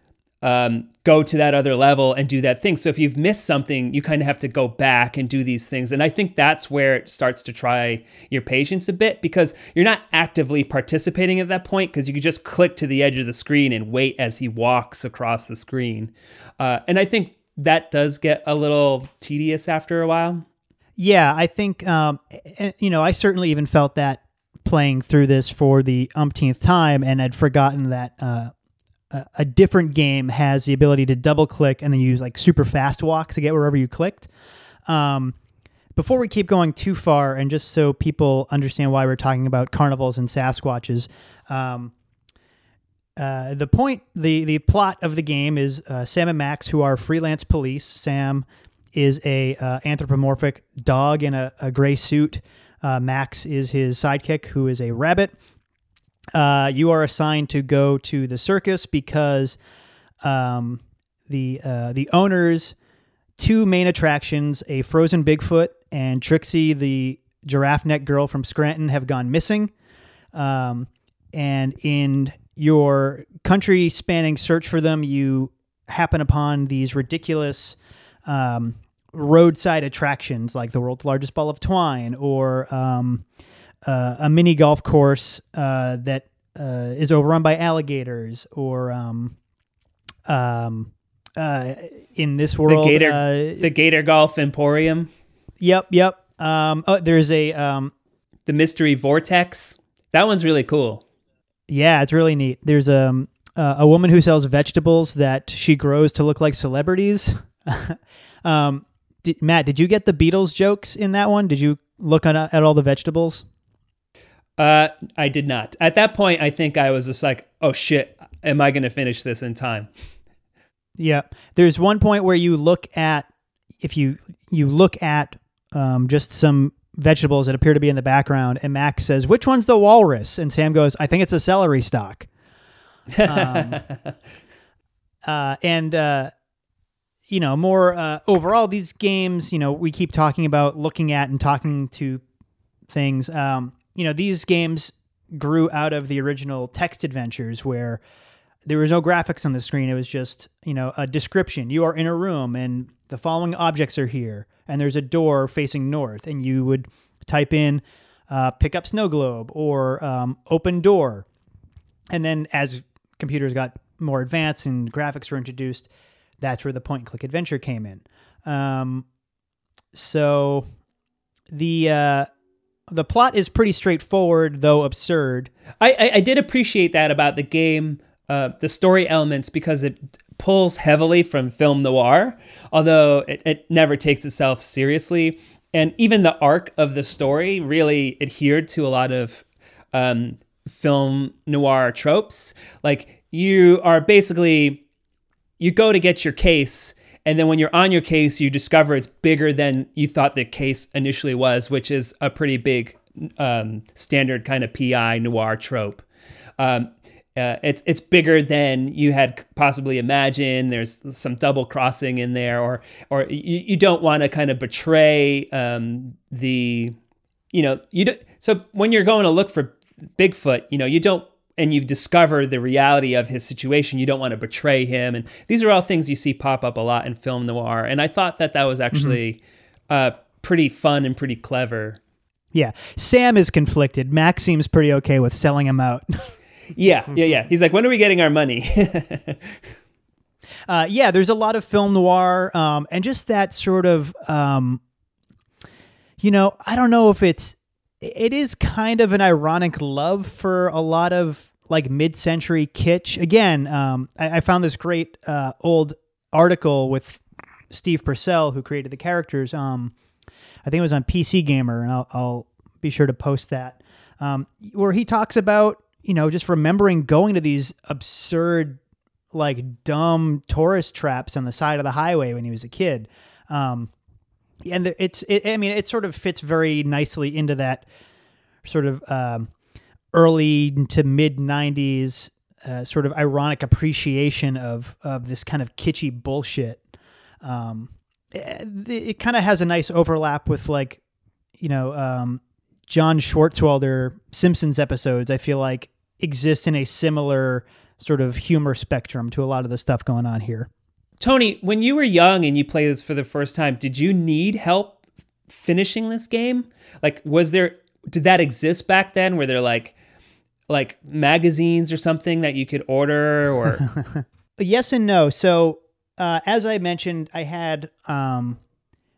um, go to that other level and do that thing. So if you've missed something, you kind of have to go back and do these things. And I think that's where it starts to try your patience a bit because you're not actively participating at that point because you can just click to the edge of the screen and wait as he walks across the screen. Uh, and I think that does get a little tedious after a while. Yeah, I think um, you know I certainly even felt that playing through this for the umpteenth time, and had forgotten that uh, a different game has the ability to double click and then use like super fast walk to get wherever you clicked. Um, before we keep going too far, and just so people understand why we're talking about carnivals and Sasquatches, um, uh, the point, the the plot of the game is uh, Sam and Max, who are freelance police. Sam is a uh, anthropomorphic dog in a, a gray suit. Uh, Max is his sidekick, who is a rabbit. Uh, you are assigned to go to the circus because um, the uh, the owners two main attractions, a frozen Bigfoot and Trixie, the giraffe neck girl from Scranton, have gone missing. Um, and in your country spanning search for them, you happen upon these ridiculous um, roadside attractions like the world's largest ball of twine or um, uh, a mini golf course uh, that uh, is overrun by alligators, or um, um, uh, in this world, the Gator, uh, the Gator Golf Emporium. Yep, yep. Um, oh, there's a um, the Mystery Vortex. That one's really cool. Yeah, it's really neat. There's a um, uh, a woman who sells vegetables that she grows to look like celebrities. um, did, Matt, did you get the Beatles jokes in that one? Did you look at, at all the vegetables? Uh, I did not. At that point, I think I was just like, "Oh shit, am I going to finish this in time?" Yeah, there's one point where you look at if you you look at um, just some vegetables that appear to be in the background, and Max says, "Which one's the walrus?" And Sam goes, "I think it's a celery stalk." Um, uh, and uh, you know, more uh, overall, these games, you know, we keep talking about looking at and talking to things. Um, you know, these games grew out of the original text adventures where there was no graphics on the screen. It was just, you know, a description. You are in a room and the following objects are here, and there's a door facing north, and you would type in uh, pick up snow globe or um, open door. And then as computers got more advanced and graphics were introduced, that's where the point and click adventure came in. Um, so the uh, the plot is pretty straightforward, though absurd. I, I, I did appreciate that about the game, uh, the story elements, because it pulls heavily from film noir, although it, it never takes itself seriously. And even the arc of the story really adhered to a lot of um, film noir tropes. Like you are basically, you go to get your case and then when you're on your case, you discover it's bigger than you thought the case initially was, which is a pretty big um, standard kind of PI noir trope. Um, uh, it's it's bigger than you had possibly imagined. There's some double crossing in there, or or you, you don't want to kind of betray um, the, you know, you do, so when you're going to look for Bigfoot, you know, you don't and you've discovered the reality of his situation. You don't want to betray him. And these are all things you see pop up a lot in film noir. And I thought that that was actually mm-hmm. uh, pretty fun and pretty clever. Yeah. Sam is conflicted. Max seems pretty okay with selling him out. yeah. Yeah. Yeah. He's like, when are we getting our money? uh, yeah. There's a lot of film noir um, and just that sort of, um, you know, I don't know if it's, it is kind of an ironic love for a lot of like mid-century kitsch. Again, um, I, I, found this great uh, old article with Steve Purcell, who created the characters. Um, I think it was on PC Gamer, and I'll, I'll be sure to post that. Um, where he talks about you know just remembering going to these absurd, like dumb tourist traps on the side of the highway when he was a kid. Um, and it's it, I mean it sort of fits very nicely into that sort of um, early to mid 90s uh, sort of ironic appreciation of of this kind of kitschy bullshit. Um, it, it kind of has a nice overlap with like, you know, um, John Swartzwelder Simpsons episodes, I feel like exist in a similar sort of humor spectrum to a lot of the stuff going on here. Tony, when you were young and you played this for the first time, did you need help finishing this game? Like, was there did that exist back then? Where they're like like magazines or something that you could order or yes and no. So uh, as I mentioned, I had um,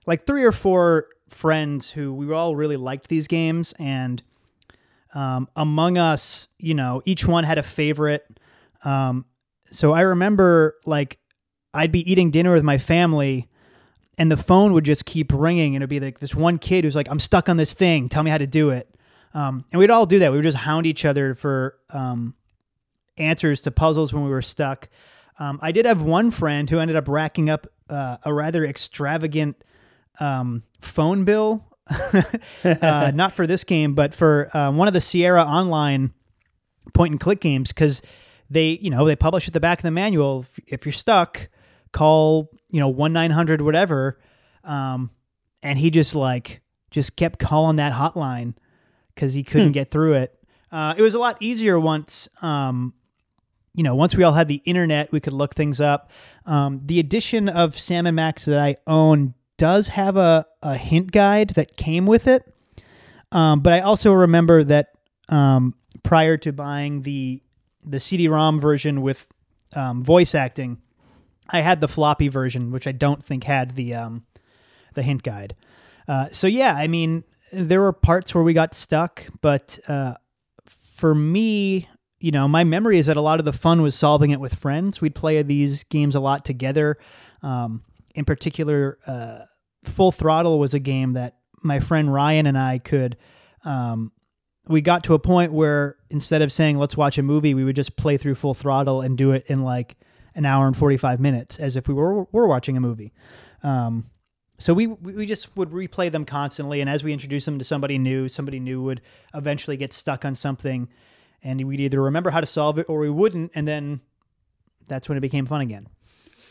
like three or four friends who we all really liked these games, and um, among us, you know, each one had a favorite. Um, so I remember like I'd be eating dinner with my family and the phone would just keep ringing and it'd be like this one kid who's like i'm stuck on this thing tell me how to do it um, and we'd all do that. We would just hound each other for um, answers to puzzles when we were stuck. Um, i did have one friend who ended up racking up uh, a rather extravagant um, phone bill. Uh, not for this game but for uh, one of the sierra online point and click games because they you know they publish at the back of the manual. If, you're stuck call you know one nine hundred whatever, um, and he just like just kept calling that hotline because he couldn't hmm. get through it. Uh, it was a lot easier once, um, you know, once we all had the internet, we could look things up. Um, the edition of Sam and Max that I own does have a, a hint guide that came with it. Um, but I also remember that um, prior to buying the the CD-ROM version with um, voice acting, I had the floppy version, which I don't think had the um, the hint guide. Uh, so yeah, I mean, there were parts where we got stuck, but uh, for me, you know, my memory is that a lot of the fun was solving it with friends. We'd play these games a lot together. Um, in particular, uh, Full Throttle was a game that my friend Ryan and I could. Um, we got to a point where instead of saying let's watch a movie, we would just play through Full Throttle and do it in like an hour and 45 minutes as if we were, were watching a movie. Um, so we we just would replay them constantly, and as we introduced them to somebody new, somebody new would eventually get stuck on something, and we'd either remember how to solve it or we wouldn't, and then that's when it became fun again.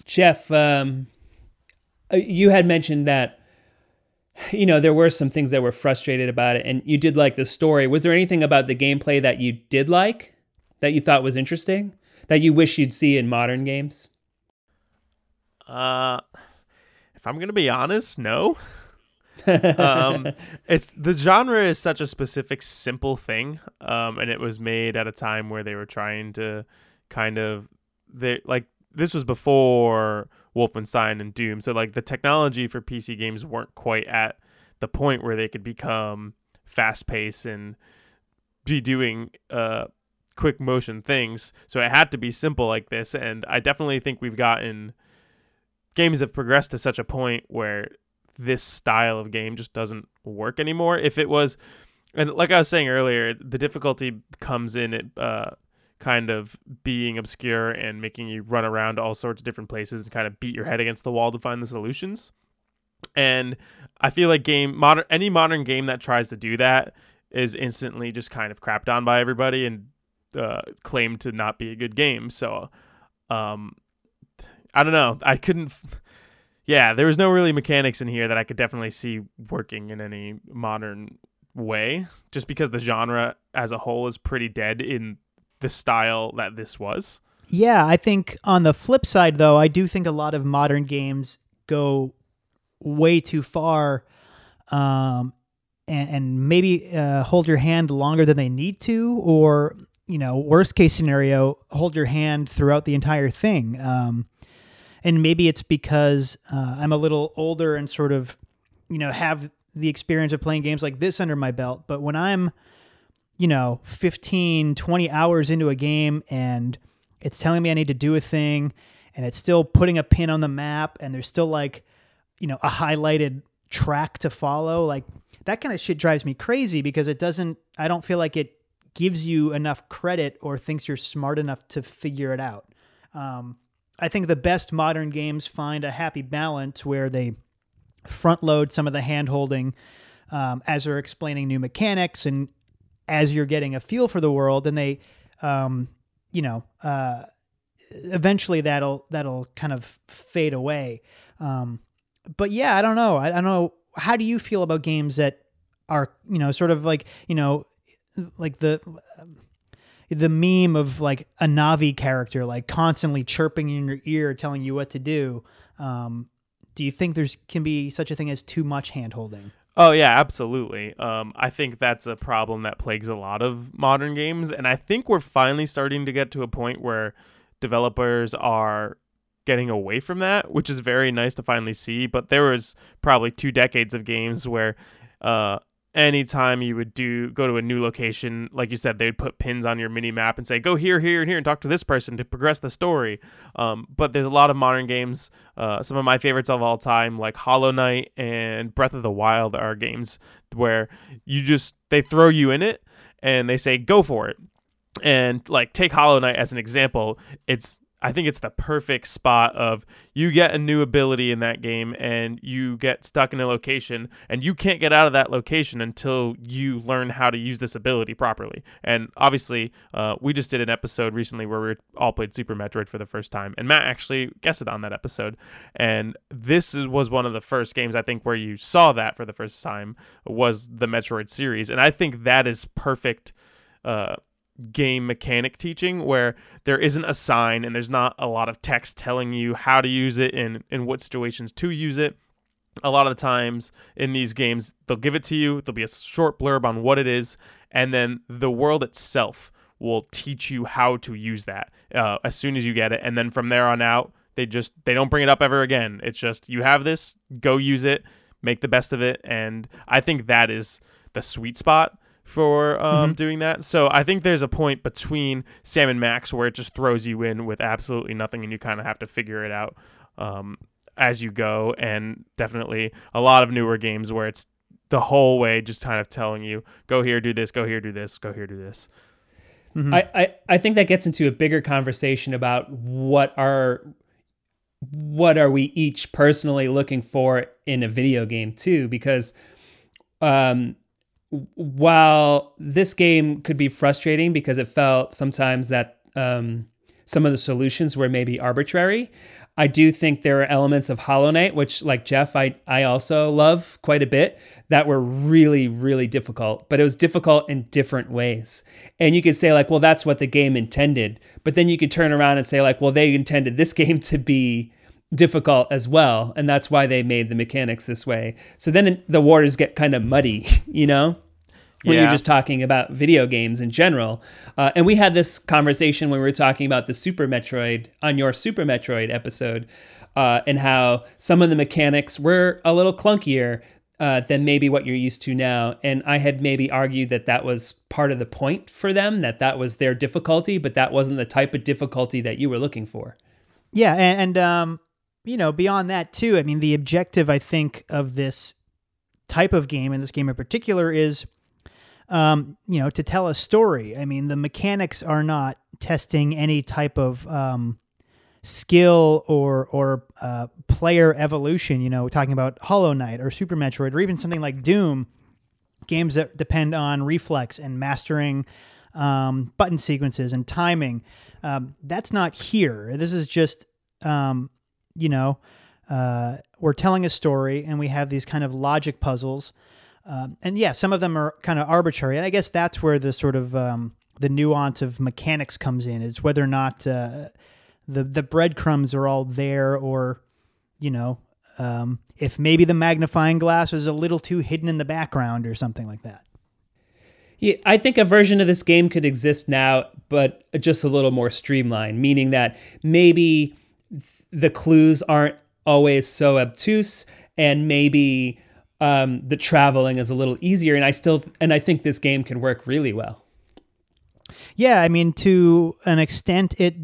Jeff, um, uh, you had mentioned that you know there were some things that were frustrated about it, and you did like the story. Was there anything about the gameplay that you did like that you thought was interesting? that you wish you'd see in modern games? Uh, if I'm gonna be honest, no. um, it's the genre is such a specific, simple thing, um, and it was made at a time where they were trying to kind of they like this was before Wolfenstein and Doom, so like the technology for PC games weren't quite at the point where they could become fast paced and be doing uh quick motion things. So it had to be simple like this. And I definitely think we've gotten games have progressed to such a point where this style of game just doesn't work anymore. If it was, and like I was saying earlier, the difficulty comes in it, uh, kind of being obscure and making you run around all sorts of different places and kind of beat your head against the wall to find the solutions. And I feel like game modern any modern game that tries to do that is instantly just kind of crapped on by everybody and uh, claimed to not be a good game. So, um, I don't know. I couldn't. Yeah, there was no really mechanics in here that I could definitely see working in any modern way. Just because the genre as a whole is pretty dead in the style that this was. Yeah, I think on the flip side, though, I do think a lot of modern games go way too far um, and, and, maybe uh, hold your hand longer than they need to, or you know, worst case scenario, hold your hand throughout the entire thing. Um, and maybe it's because uh, I'm a little older and sort of, you know, have the experience of playing games like this under my belt. But when I'm, you know, 15, 20 hours into a game and it's telling me I need to do a thing and it's still putting a pin on the map and there's still like, you know, a highlighted track to follow, like that kind of shit drives me crazy because it doesn't, I don't feel like it gives you enough credit or thinks you're smart enough to figure it out. Um, I think the best modern games find a happy balance where they front load some of the hand holding um, as they're explaining new mechanics and as you're getting a feel for the world, and they, um, you know, uh, eventually that'll that'll kind of fade away. Um, but yeah, I don't know. I, I don't know. How do you feel about games that are you know sort of like you know like the the meme of like a Navi character like constantly chirping in your ear telling you what to do. Um, do you think there's can be such a thing as too much hand holding? Oh yeah, absolutely. Um, I think that's a problem that plagues a lot of modern games, and I think we're finally starting to get to a point where developers are getting away from that, which is very nice to finally see. But there was probably two decades of games where uh, anytime you would do go to a new location, like you said, they'd put pins on your mini map and say, "Go here, here, and here, and talk to this person to progress the story." Um, but there's a lot of modern games. Uh, some of my favorites of all time, like Hollow Knight and Breath of the Wild, are games where you just they throw you in it and they say, "Go for it." And like take Hollow Knight as an example, it's I think it's the perfect spot of you get a new ability in that game and you get stuck in a location and you can't get out of that location until you learn how to use this ability properly. And obviously, uh, we just did an episode recently where we all played Super Metroid for the first time, and Matt actually guessed it on that episode. And this was one of the first games I think where you saw that for the first time was the Metroid series, and I think that is perfect. Uh, game mechanic teaching where there isn't a sign and there's not a lot of text telling you how to use it and in what situations to use it. A lot of the times in these games, they'll give it to you, there'll be a short blurb on what it is, and then the world itself will teach you how to use that uh, as soon as you get it. And then from there on out, they just they don't bring it up ever again. It's just you have this, go use it, make the best of it, and I think that is the sweet spot for um, mm-hmm. doing that. So I think there's a point between Sam and Max where it just throws you in with absolutely nothing, and you kind of have to figure it out um, as you go. And definitely a lot of newer games where it's the whole way just kind of telling you, go here, do this, go here, do this, go here, do this. Mm-hmm. I, I, I think that gets into a bigger conversation about what are what are we each personally looking for in a video game too because um while this game could be frustrating because it felt sometimes that um, some of the solutions were maybe arbitrary, I do think there are elements of Hollow Knight, which, like Jeff, I, I also love quite a bit, that were really, really difficult. But it was difficult in different ways. And you could say, like, well, that's what the game intended. But then you could turn around and say, like, well, they intended this game to be difficult as well and that's why they made the mechanics this way. So then the waters get kind of muddy you know? When yeah. you're just talking about video games in general. Uh, and we had this conversation when we were talking about the super metroid on your super metroid episode uh, and how some of the mechanics were a little clunkier uh, than maybe what you're used to now. And i had maybe argued that that was part of the point for them that that was their difficulty but that wasn't the type of difficulty that you were looking for. Yeah and, and um you know, beyond that too, I mean, the objective I think of this type of game and this game in particular is, um, you know, to tell a story. I mean, the mechanics are not testing any type of um, skill or or uh, player evolution. You know, talking about Hollow Knight or Super Metroid or even something like Doom, games that depend on reflex and mastering um, button sequences and timing. Um, that's not here. This is just um, you know, uh, we're telling a story and we have these kind of logic puzzles. Um, and yeah, some of them are kind of arbitrary. And I guess that's where the sort of um, the nuance of mechanics comes in is whether or not uh, the the breadcrumbs are all there or, you know, um, if maybe the magnifying glass is a little too hidden in the background or something like that. Yeah, I think a version of this game could exist now, but just a little more streamlined, meaning that maybe the clues aren't always so obtuse and maybe um, the traveling is a little easier and i still and i think this game can work really well. Yeah i mean to an extent it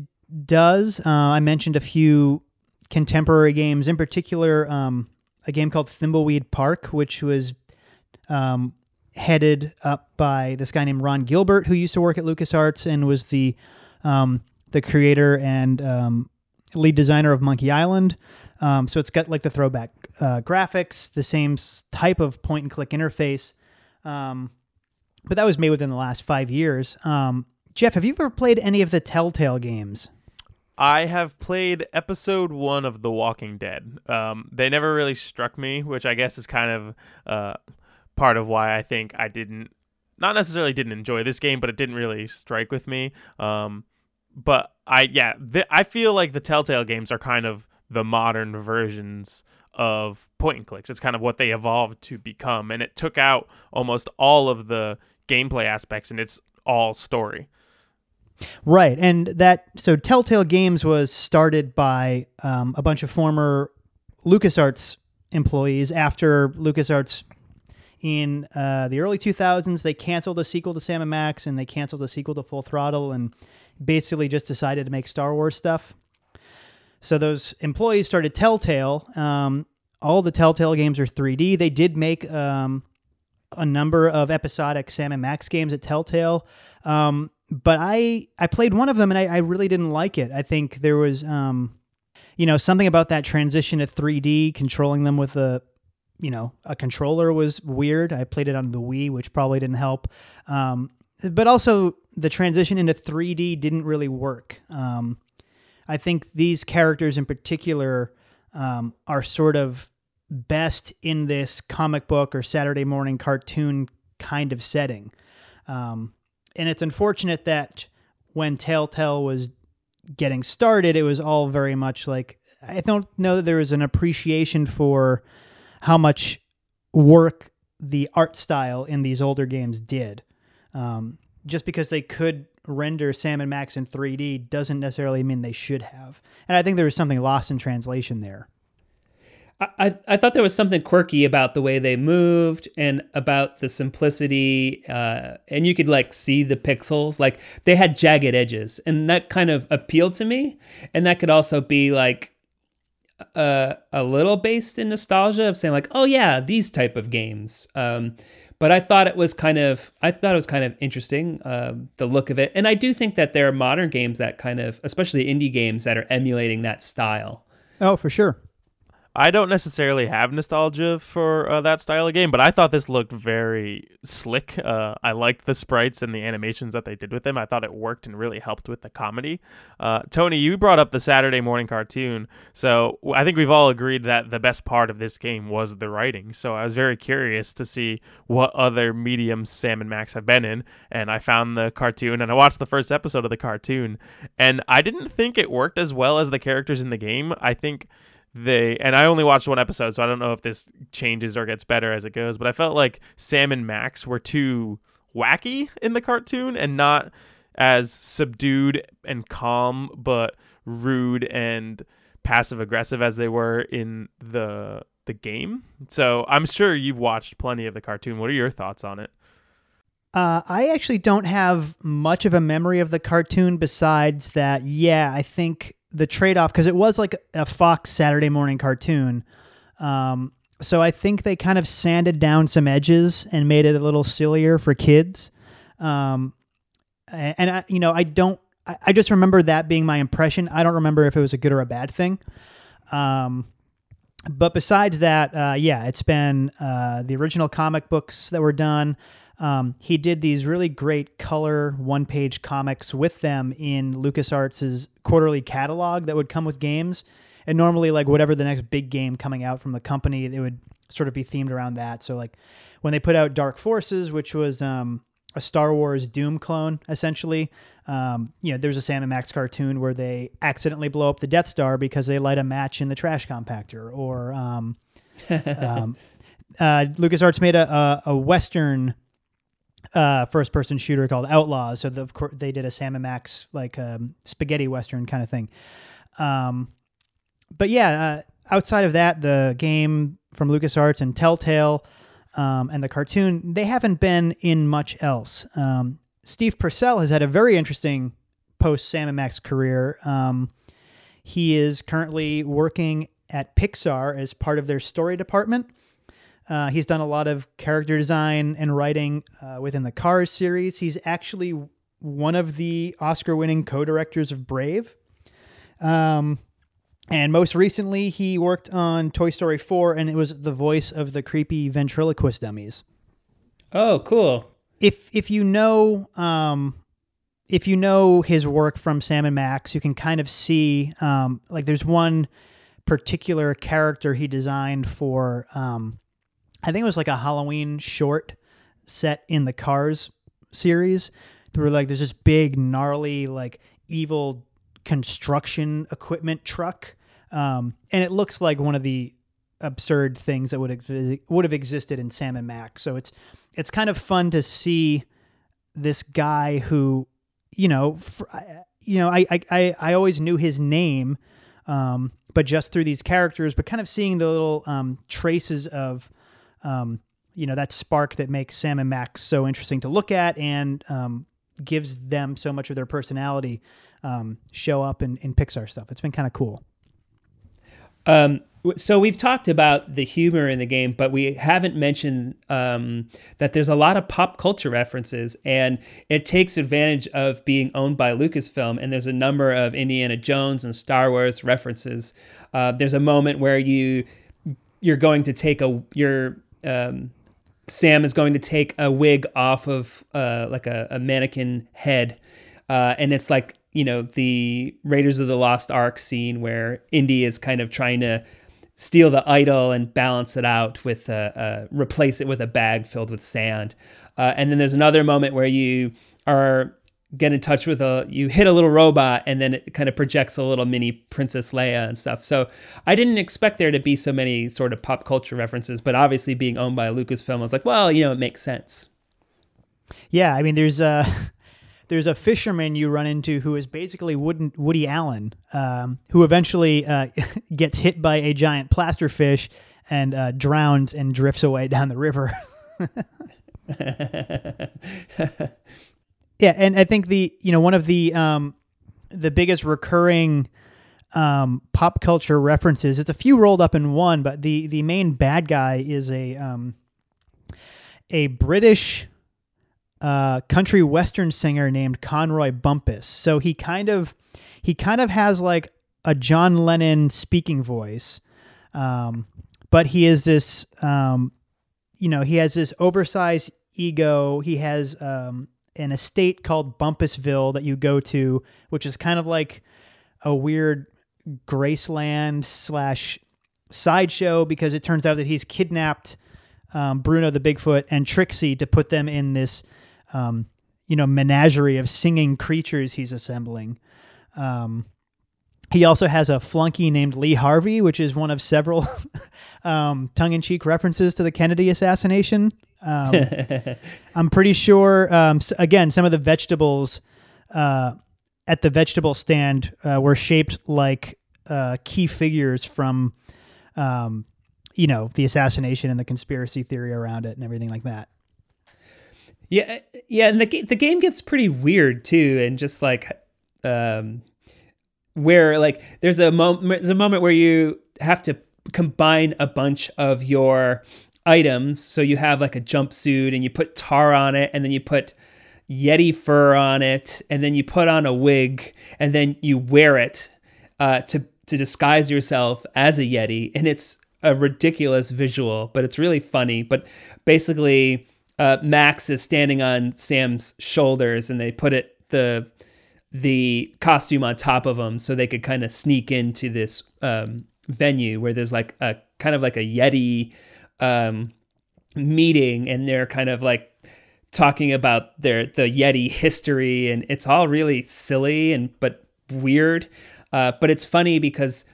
does. Uh, i mentioned a few contemporary games in particular um, a game called thimbleweed park which was um, headed up by this guy named ron gilbert who used to work at lucasarts and was the um, the creator and um, lead designer of Monkey Island. Um, so it's got like the throwback uh, graphics, the same type of point and click interface. Um, but that was made within the last five years. Um, Jeff, have you ever played any of the Telltale games? I have played episode one of The Walking Dead. Um, they never really struck me, which I guess is kind of uh, part of why I think I didn't, not necessarily didn't enjoy this game, but it didn't really strike with me. Um, but I, yeah, th- I feel like the Telltale games are kind of the modern versions of point and clicks. It's kind of what they evolved to become, and it took out almost all of the gameplay aspects, and it's all story. Right, and that so Telltale Games was started by um, a bunch of former LucasArts employees after LucasArts in uh, the early 2000s they canceled a sequel to Sam and Max and they canceled a sequel to Full Throttle and basically just decided to make Star Wars stuff. So those employees started Telltale. Um, all the Telltale games are 3D. They did make um, a number of episodic Sam and Max games at Telltale. Um, but I I played one of them and I, I really didn't like it. I think there was um, you know something about that transition to 3D, controlling them with a you know a controller was weird. I played it on the Wii, which probably didn't help. Um, but also the transition into 3D didn't really work. Um, I think these characters in particular um, are sort of best in this comic book or Saturday morning cartoon kind of setting. Um, and it's unfortunate that when Telltale was getting started, it was all very much like I don't know that there was an appreciation for how much work the art style in these older games did. Um, just because they could render Sam and Max in 3D doesn't necessarily mean they should have. And I think there was something lost in translation there. I, I thought there was something quirky about the way they moved and about the simplicity uh, and you could like see the pixels like they had jagged edges and that kind of appealed to me and that could also be like a little based in nostalgia of saying like oh yeah these type of games um, but I thought it was kind of I thought it was kind of interesting um, the look of it and I do think that there are modern games that kind of especially indie games that are emulating that style Oh, for sure. I don't necessarily have nostalgia for uh, that style of game, but I thought this looked very slick. Uh, I liked the sprites and the animations that they did with them. I thought it worked and really helped with the comedy. Uh, Tony, you brought up the Saturday morning cartoon, so I think we've all agreed that the best part of this game was the writing. So I was very curious to see what other mediums Sam and Max have been in, and I found the cartoon and I watched the first episode of the cartoon, and I didn't think it worked as well as the characters in the game. I think they and I only watched one episode, so I don't know if this changes or gets better as it goes. But I felt like Sam and Max were too wacky in the cartoon and not as subdued and calm, but rude and passive aggressive as they were in the the game. So I'm sure you've watched plenty of the cartoon. What are your thoughts on it? Uh, I actually don't have much of a memory of the cartoon besides that, yeah, I think the trade off, because it was like a Fox Saturday morning cartoon. Um, so I think they kind of sanded down some edges and made it a little sillier for kids. Um, and I, you know, I don't, I, just remember that being my impression. I don't remember if it was a good or a bad thing. Um, but besides that, uh, yeah, it's been uh, the original comic books that were done. Um, he did these really great color one page comics with them in LucasArts' quarterly catalog that would come with games. And normally, like whatever the next big game coming out from the company, it would sort of be themed around that. So, like when they put out Dark Forces, which was um, a Star Wars Doom clone, essentially, um, you know, there's a Sam and Max cartoon where they accidentally blow up the Death Star because they light a match in the trash compactor. Or um, um, uh, LucasArts made a, a, a Western uh, first person shooter called Outlaws. So the, of course they did a Sam and Max like um, spaghetti western kind of thing. Um, but yeah, uh, outside of that, the game from LucasArts and Telltale um, and the cartoon, they haven't been in much else. Um, Steve Purcell has had a very interesting post Sam and Max career. Um, he is currently working at Pixar as part of their story department. Uh, he's done a lot of character design and writing uh, within the Cars series. He's actually one of the Oscar winning co directors of Brave. Um, and most recently, he worked on Toy Story 4, and it was the voice of the creepy ventriloquist dummies. oh cool If if you know um, if you know his work from Sam and Max, you can kind of see um, like there's one particular character he designed for um, I think it was like a Halloween short set in the Cars series. They were like, there's this big, gnarly, like evil construction equipment truck, um, and it looks like one of the absurd things that would would have existed in Sam and Max. So it's it's kind of fun to see this guy who, you know, fr- you know, I I, I always knew his name, um, but just through these characters, but kind of seeing the little um, traces of, um, you know, that spark that makes Sam and Max so interesting to look at and um, gives them so much of their personality um, show up in, in Pixar stuff. It's been kind of cool. Um, so we've talked about the humor in the game, but we haven't mentioned um, that there's a lot of pop culture references, and it takes advantage of being owned by Lucasfilm. And there's a number of Indiana Jones and Star Wars references. Uh, there's a moment where you you're going to take a your um, Sam is going to take a wig off of uh, like a, a mannequin head, uh, and it's like you know the Raiders of the Lost Ark scene where Indy is kind of trying to steal the idol and balance it out with a, uh, replace it with a bag filled with sand, uh, and then there's another moment where you are get in touch with a you hit a little robot and then it kind of projects a little mini princess leia and stuff so i didn't expect there to be so many sort of pop culture references but obviously being owned by lucasfilm i was like well you know it makes sense Yeah, I mean, there's a there's a fisherman you run into who is basically Woody, Woody Allen, um, who eventually uh, gets hit by a giant plaster fish and uh, drowns and drifts away down the river. yeah, and I think the you know one of the um, the biggest recurring um, pop culture references. It's a few rolled up in one, but the the main bad guy is a um, a British uh, country western singer named Conroy Bumpus. So he kind of he kind of has like a John Lennon speaking voice, um, but he is this um, you know he has this oversized ego. He has um, an estate called Bumpusville that you go to, which is kind of like a weird Graceland slash sideshow because it turns out that he's kidnapped um, Bruno the Bigfoot and Trixie to put them in this, um, you know, menagerie of singing creatures he's assembling. Um, he also has a flunky named Lee Harvey, which is one of several um, tongue-in-cheek references to the Kennedy assassination. Um, I'm pretty sure. Um, again, some of the vegetables uh, at the vegetable stand uh, were shaped like uh, key figures from, um, you know, the assassination and the conspiracy theory around it and everything like that. Yeah, yeah, and the the game gets pretty weird too, and just like, um, where like there's a moment there's a moment where you have to combine a bunch of your items. So you have like a jumpsuit, and you put tar on it, and then you put yeti fur on it, and then you put on a wig, and then you wear it uh, to to disguise yourself as a yeti, and it's a ridiculous visual, but it's really funny. But basically, uh, Max is standing on Sam's shoulders, and they put it the the costume on top of them so they could kind of sneak into this um, venue where there's like a kind of like a yeti um, meeting, and they're kind of like talking about their the yeti history, and it's all really silly and but weird. Uh, but it's funny because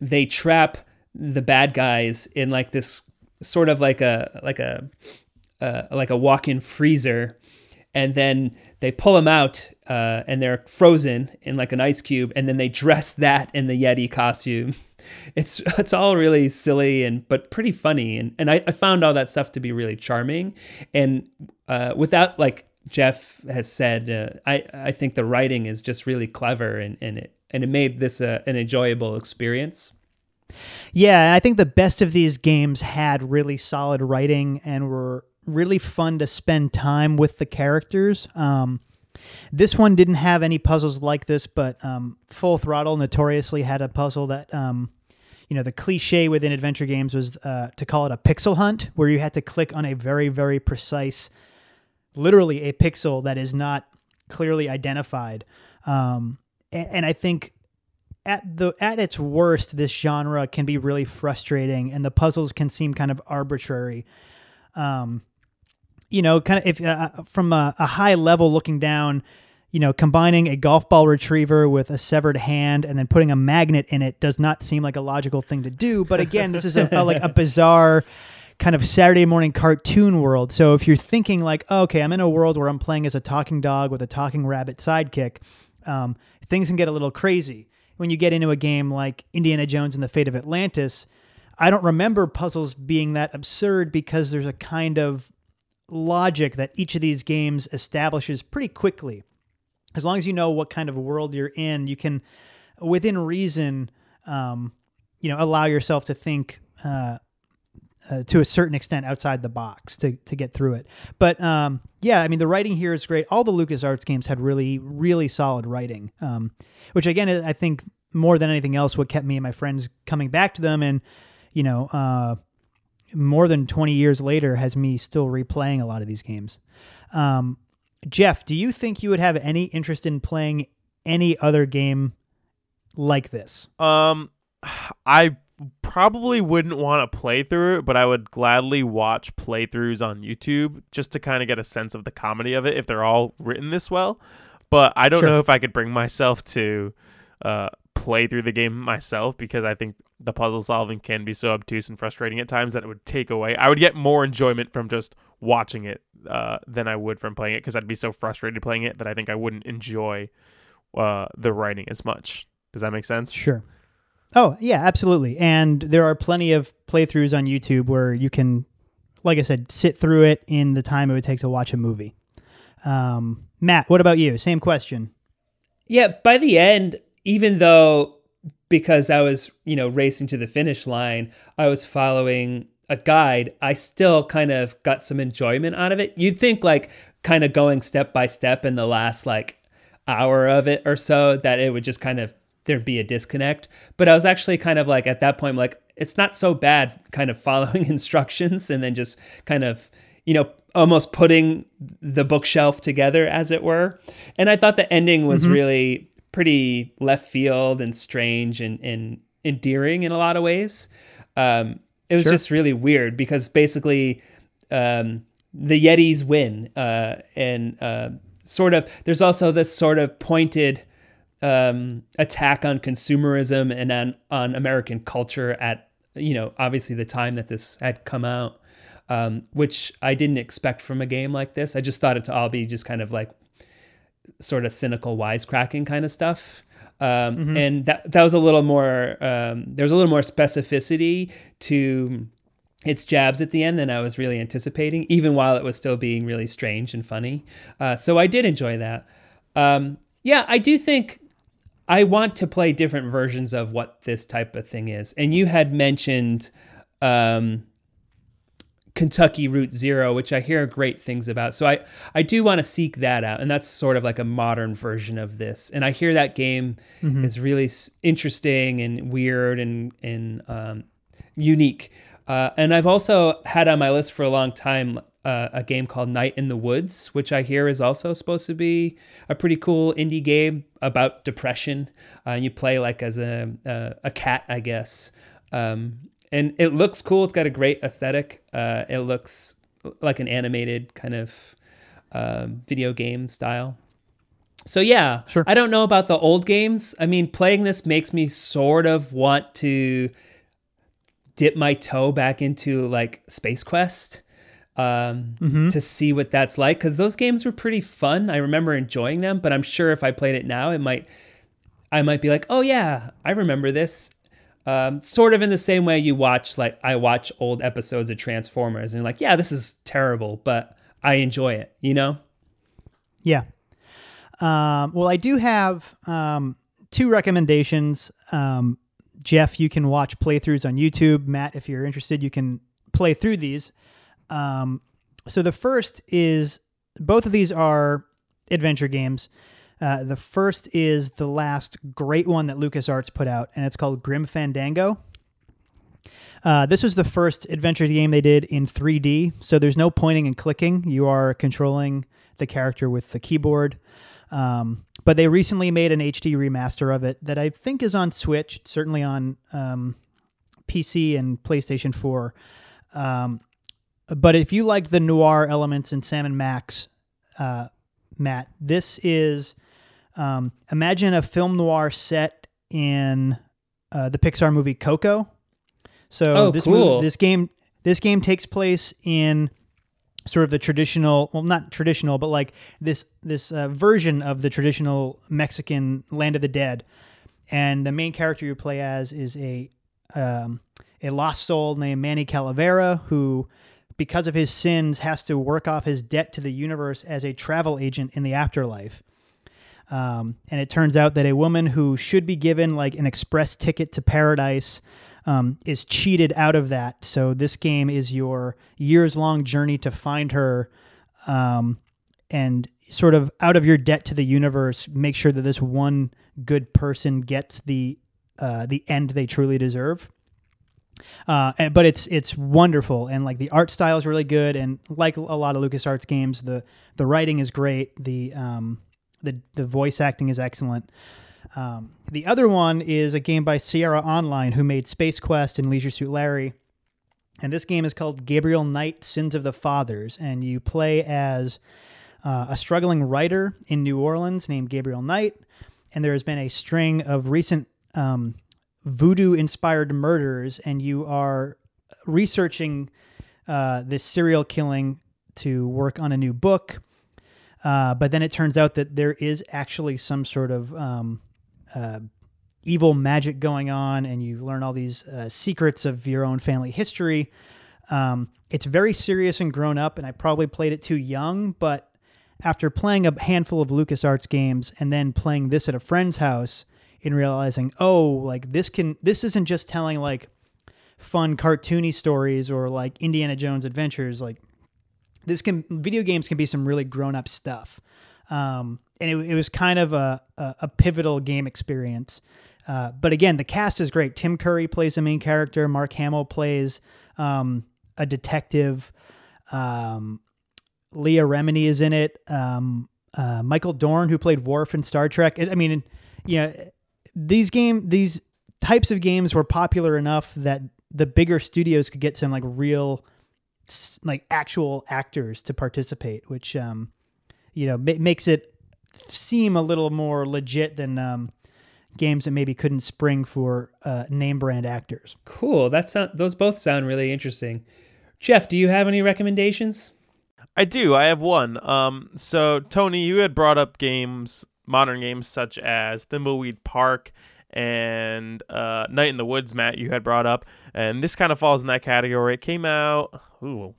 they trap the bad guys in like this sort of like a like a uh, like a walk-in freezer, and then they pull them out uh, and they're frozen in like an ice cube, and then they dress that in the Yeti costume. It's it's all really silly and but pretty funny, and and I, I found all that stuff to be really charming, and uh, without like Jeff has said, uh, I I think the writing is just really clever, and and it and it made this uh, an enjoyable experience. Yeah, I think the best of these games had really solid writing and were really fun to spend time with the characters. Um, this one didn't have any puzzles like this, but um, Full Throttle notoriously had a puzzle that, um, you know, the cliche within adventure games was uh, to call it a pixel hunt, where you had to click on a very, very precise, literally a pixel that is not clearly identified. Um, and, and I think at the at its worst, this genre can be really frustrating, and the puzzles can seem kind of arbitrary. Um, you know, kind of if uh, from a, a high level looking down, you know, combining a golf ball retriever with a severed hand and then putting a magnet in it does not seem like a logical thing to do. But again, this is a, a like a bizarre kind of Saturday morning cartoon world. So if you're thinking like, oh, okay, I'm in a world where I'm playing as a talking dog with a talking rabbit sidekick, um, things can get a little crazy. When you get into a game like Indiana Jones and the Fate of Atlantis, I don't remember puzzles being that absurd because there's a kind of logic that each of these games establishes pretty quickly. As long as you know what kind of world you're in, you can, within reason, um, you know, allow yourself to think uh, uh, to a certain extent outside the box to, to get through it. But um, yeah, I mean, the writing here is great. All the LucasArts games had really, really solid writing, um, which again, I think more than anything else, what kept me and my friends coming back to them and, you know, uh, more than 20 years later has me still replaying a lot of these games. Um, Jeff, do you think you would have any interest in playing any other game like this? Um, I probably wouldn't want to play through it, but I would gladly watch playthroughs on YouTube just to kind of get a sense of the comedy of it if they're all written this well. But I don't Sure. know if I could bring myself to uh, play through the game myself because I think the puzzle solving can be so obtuse and frustrating at times that it would take away. I would get more enjoyment from just watching it uh, than I would from playing it because I'd be so frustrated playing it that I think I wouldn't enjoy uh, the writing as much. Does that make sense? Sure. Oh, yeah, absolutely. And there are plenty of playthroughs on YouTube where you can, like I said, sit through it in the time it would take to watch a movie. Um, Matt, what about you? Same question. Yeah, by the end, even though because I was, you know, racing to the finish line, I was following a guide, I still kind of got some enjoyment out of it. You'd think like kind of going step by step in the last like hour of it or so that it would just kind of there'd be a disconnect. But I was actually kind of like at that point like it's not so bad kind of following instructions and then just kind of, you know, almost putting the bookshelf together as it were. And I thought the ending was mm-hmm. really pretty left field and strange and, and endearing in a lot of ways. Um, it was just really weird because basically um, the Yetis win, uh, and uh, sort of there's also this sort of pointed um, attack on consumerism and on on American culture at you know obviously the time that this had come out, um, which I didn't expect from a game like this. I just thought it to all be just kind of like sort of cynical wisecracking kind of stuff. Um, And that that was a little more. Um, there's a little more specificity to its jabs at the end than I was really anticipating, even while it was still being really strange and funny. Uh, so I did enjoy that. Um, yeah, I do think I want to play different versions of what this type of thing is. And you had mentioned um, Kentucky Route Zero, which I hear great things about. So I, I do want to seek that out. And that's sort of like a modern version of this. And I hear that game is really interesting and weird and, and um, unique. Uh, and I've also had on my list for a long time uh, a game called Night in the Woods, which I hear is also supposed to be a pretty cool indie game about depression. Uh, you play like as a a, a cat, I guess, um, and it looks cool. It's got a great aesthetic. Uh, it looks like an animated kind of um, video game style. So yeah, Sure. I don't know about the old games. I mean, playing this makes me sort of want to dip my toe back into like Space Quest um, to see what that's like because those games were pretty fun. I remember enjoying them, but I'm sure if I played it now, it might I might be like, oh yeah, I remember this. Um, sort of in the same way you watch like I watch old episodes of Transformers and you're like, yeah, this is terrible, but I enjoy it. You know? Yeah. Um, well, I do have um, two recommendations. Um, Jeff, you can watch playthroughs on YouTube. Matt, if you're interested, you can play through these. Um, so the first is both of these are adventure games. Uh, the first is the last great one that LucasArts put out, and it's called Grim Fandango. Uh, this was the first adventure game they did in 3D, so there's no pointing and clicking. You are controlling the character with the keyboard. Um, but they recently made an HD remaster of it that I think is on Switch, certainly on um, PC and PlayStation 4. Um, but if you liked the noir elements in Sam and Max, uh, Matt, this is um, imagine a film noir set in uh, the Pixar movie Coco. So Oh, this cool. movie, this game, this game takes place in sort of the traditional, well, not traditional, but like this this uh, version of the traditional Mexican Land of the Dead. And the main character you play as is a um, a lost soul named Manny Calavera, who, because of his sins, has to work off his debt to the universe as a travel agent in the afterlife. Um, and it turns out that a woman who should be given like an express ticket to paradise um, is cheated out of that. So this game is your years long journey to find her um, and sort of out of your debt to the universe, make sure that this one good person gets the uh, the end they truly deserve. Uh, but it's it's wonderful and like the art style is really good and like a lot of LucasArts games, the the writing is great. The um, the the voice acting is excellent. Um, the other one is a game by Sierra Online, who made Space Quest and Leisure Suit Larry. And this game is called Gabriel Knight Sins of the Fathers. And you play as uh, a struggling writer in New Orleans named Gabriel Knight. And there has been a string of recent um, voodoo inspired murders, and you are researching uh, this serial killing to work on a new book. Uh, but then it turns out that there is actually some sort of um, uh, evil magic going on, and you learn all these uh, secrets of your own family history. Um, it's very serious and grown up, and I probably played it too young, but after playing a handful of LucasArts games and then playing this at a friend's house and realizing, oh, like this can this isn't just telling like fun cartoony stories or like Indiana Jones adventures, like this can video games can be some really grown up stuff. Um, and it, it was kind of a, a, a pivotal game experience. Uh, but again, the cast is great. Tim Curry plays the main character. Mark Hamill plays um, a detective. Um, Leah Remini is in it. Um, uh, Michael Dorn, who played Worf in Star Trek. I mean, you know, these game these types of games were popular enough that the bigger studios could get some like real, like actual actors to participate, which um, you know ma- makes it seem a little more legit than um, games that maybe couldn't spring for uh, name brand actors. Cool. That sound, those both sound really interesting. Jeff, do you have any recommendations? I do. I have one. Um, so Tony, you had brought up games, modern games such as Thimbleweed Park and uh, Night in the Woods. Matt, you had brought up, and this kind of falls in that category. It came out, ooh,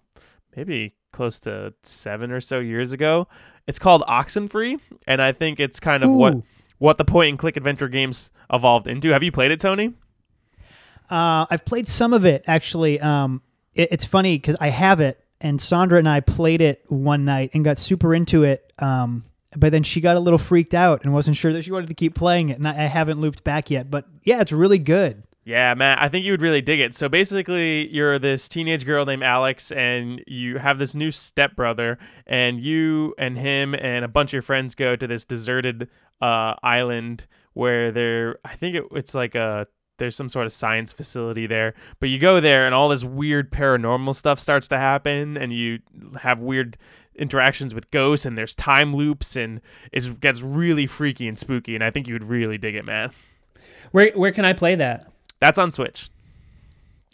maybe close to seven or so years ago. It's called Oxenfree, and I think it's kind of what what the point and click adventure games evolved into. Have you played it, Tony? Uh, I've played some of it actually. Um, it, it's funny because I have it, and Sandra and I played it one night and got super into it. Um, but then she got a little freaked out and wasn't sure that she wanted to keep playing it, and I, I haven't looped back yet. But yeah, it's really good. Yeah, Matt, I think you would really dig it. So basically, you're this teenage girl named Alex, and you have this new stepbrother, and you and him and a bunch of your friends go to this deserted uh, island where there, I think it, it's like a there's some sort of science facility there, but you go there and all this weird paranormal stuff starts to happen, and you have weird interactions with ghosts, and there's time loops, and it gets really freaky and spooky, and I think you would really dig it, man. Where where can I play that? That's on Switch.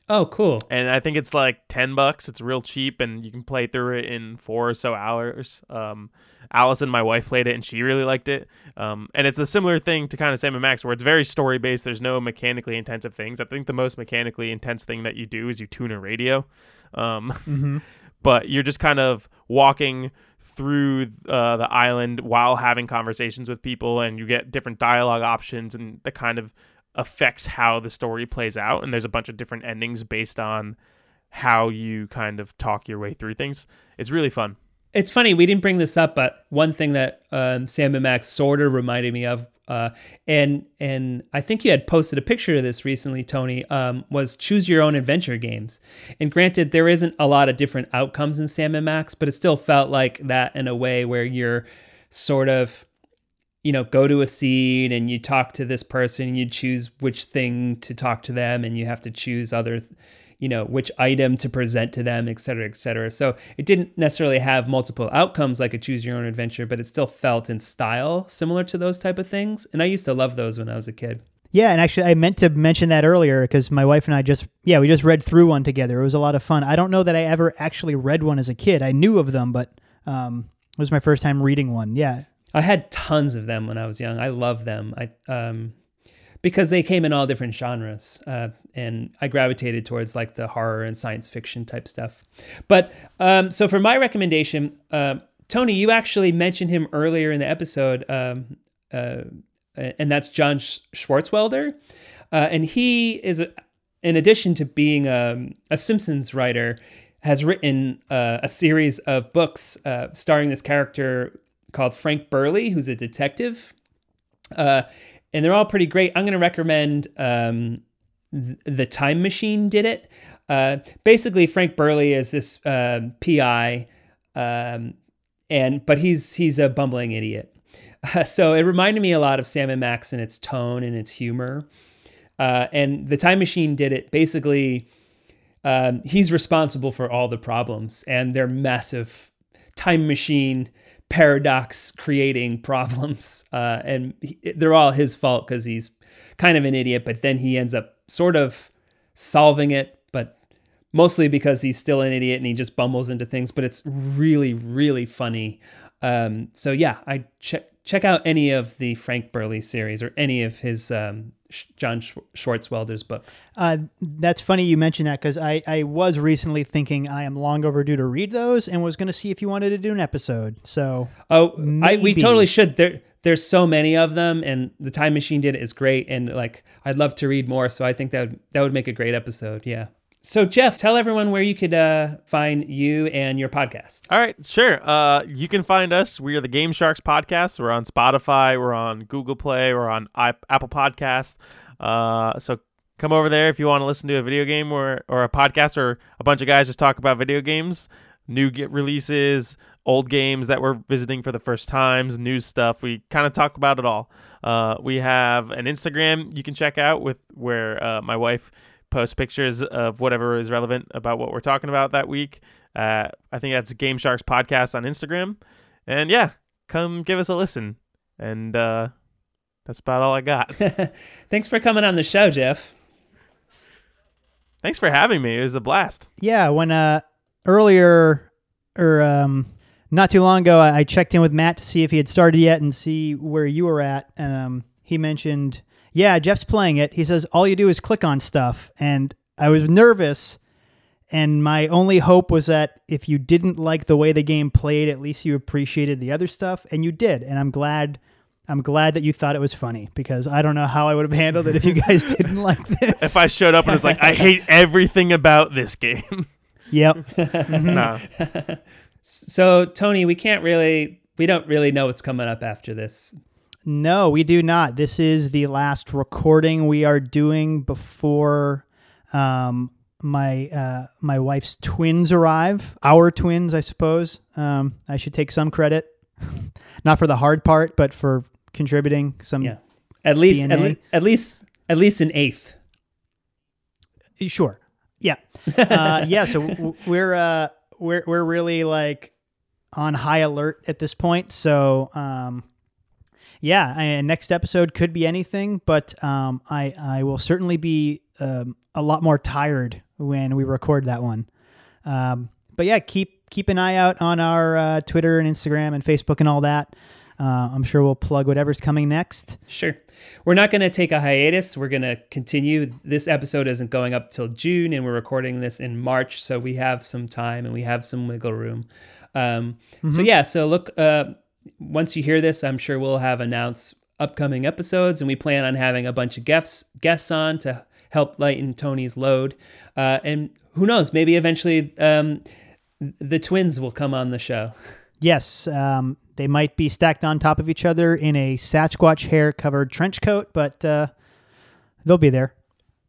Oh, cool. and I think it's like ten bucks. It's real cheap, and you can play through it in four or so hours. Um, Allison, my wife, played it, and she really liked it. Um, and it's a similar thing to kind of Sam and Max, where it's very story based. There's no mechanically intensive things. I think the most mechanically intense thing that you do is you tune a radio. Um, but you're just kind of walking through uh, the island while having conversations with people, and you get different dialogue options, and that kind of affects how the story plays out. And there's a bunch of different endings based on how you kind of talk your way through things. It's really fun. It's funny we didn't bring this up, but one thing that um, Sam and Max sort of reminded me of, uh, and and I think you had posted a picture of this recently, Tony, um, was choose your own adventure games. And granted, there isn't a lot of different outcomes in Sam and Max, but it still felt like that in a way where you're sort of you know, go to a scene and you talk to this person and you choose which thing to talk to them and you have to choose other, you know, which item to present to them, et cetera, et cetera. So it didn't necessarily have multiple outcomes like a choose your own adventure, but it still felt in style similar to those type of things. And I used to love those when I was a kid. Yeah, and actually, I meant to mention that earlier because my wife and I just, yeah, we just read through one together. It was a lot of fun. I don't know that I ever actually read one as a kid. I knew of them, but um, it was my first time reading one. Yeah, I had tons of them when I was young. I love them. I um, because they came in all different genres, uh, and I gravitated towards like the horror and science fiction type stuff. But um, so for my recommendation, uh, Tony, you actually mentioned him earlier in the episode, um, uh, and that's John Swartzwelder, uh, and he is, a, in addition to being a, a Simpsons writer, has written uh, a series of books uh, starring this character called Frank Burly, who's a detective. Uh, and they're all pretty great. I'm going to recommend um, The Time Machine did it. Uh, basically, Frank Burly is this uh, PI, um, and but he's he's a bumbling idiot. so it reminded me a lot of Sam and Max in its tone and its humor. Uh, and The Time Machine did it basically. Um, he's responsible for all the problems, and they're massive time machine paradox creating problems uh, and he, they're all his fault because he's kind of an idiot but then he ends up sort of solving it but mostly because he's still an idiot and he just bumbles into things but it's really really funny. Um, so yeah i check check out any of the frank burly series or any of his um, John Swartzwelder's books. Uh, that's funny you mentioned that because I, I was recently thinking I am long overdue to read those and was going to see if you wanted to do an episode. So oh, I, we totally should. There there's so many of them, and the Time Machine did it is great, and like I'd love to read more. So I think that would, that would make a great episode. Yeah. So, Jeff, tell everyone where you could uh, find you and your podcast. All right, sure. Uh, you can find us. We are the Game Sharks podcast. We're on Spotify. We're on Google Play. We're on Apple Podcast. Uh, so come over there if you want to listen to a video game or, or a podcast or a bunch of guys just talk about video games, new get releases, old games that we're visiting for the first times, new stuff. We kind of talk about it all. Uh, we have an Instagram you can check out with where uh, my wife – post pictures of whatever is relevant about what we're talking about that week. Uh, I think that's Game Sharks Podcast on Instagram. And yeah, come give us a listen. And uh, that's about all I got. Thanks for coming on the show, Jeff. Thanks for having me. It was a blast. Yeah, when uh earlier or um not too long ago, I, I checked in with Matt to see if he had started yet and see where you were at. And um, he mentioned yeah, Jeff's playing it. He says all you do is click on stuff, and I was nervous. And my only hope was that if you didn't like the way the game played, at least you appreciated the other stuff, and you did. And I'm glad. I'm glad that you thought it was funny because I don't know how I would have handled it if you guys didn't like this. If I showed up and was like, I hate everything about this game. Yep. mm-hmm. no. So Tony, we can't really, we don't really know what's coming up after this. No, we do not. This is the last recording we are doing before um, my uh, my wife's twins arrive. Our twins, I suppose. Um, I should take some credit, not for the hard part, but for contributing some. Yeah, at least at, le- at, least at least an eighth. Sure. Yeah. Uh, yeah. So we're uh, we're we're really like on high alert at this point. So um, yeah, and next episode could be anything, but um, I I will certainly be um, a lot more tired when we record that one. Um, but yeah, keep keep an eye out on our uh, Twitter and Instagram and Facebook and all that. Uh, I'm sure we'll plug whatever's coming next. Sure. We're not going to take a hiatus. We're going to continue. This episode isn't going up till June, and we're recording this in March, so we have some time and we have some wiggle room. Um, mm-hmm. So yeah, so look. Uh, once you hear this, I'm sure we'll have announced upcoming episodes, and we plan on having a bunch of guests guests on to help lighten Tony's load. Uh, and who knows, maybe eventually um, the twins will come on the show. Yes, um, they might be stacked on top of each other in a Sasquatch hair covered trench coat, but uh, they'll be there.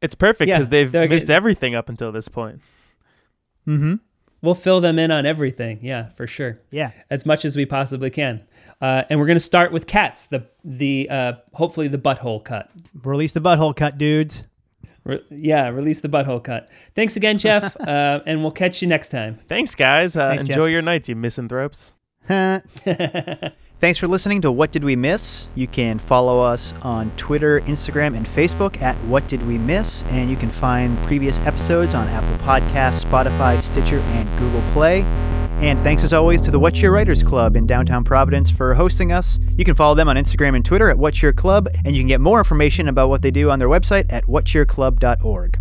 It's perfect because yeah, they've missed everything up until this point. Mm-hmm. We'll fill them in on everything. Yeah, for sure. Yeah. as much as we possibly can. Uh, and we're going to start with cats. The the uh, hopefully the butthole cut. Release the butthole cut, dudes. Re- yeah, release the butthole cut. Thanks again, Jeff, uh, and we'll catch you next time. Thanks, guys. Uh, Thanks, enjoy Jeff. your night, you misanthropes. Thanks for listening to What Did We Miss? You can follow us on Twitter, Instagram, and Facebook at What Did We Miss? And you can find previous episodes on Apple Podcasts, Spotify, Stitcher, and Google Play. And thanks as always to the What Cheer Writers Club in downtown Providence for hosting us. You can follow them on Instagram and Twitter at What Cheer Club, and you can get more information about what they do on their website at whatcheerclub.org.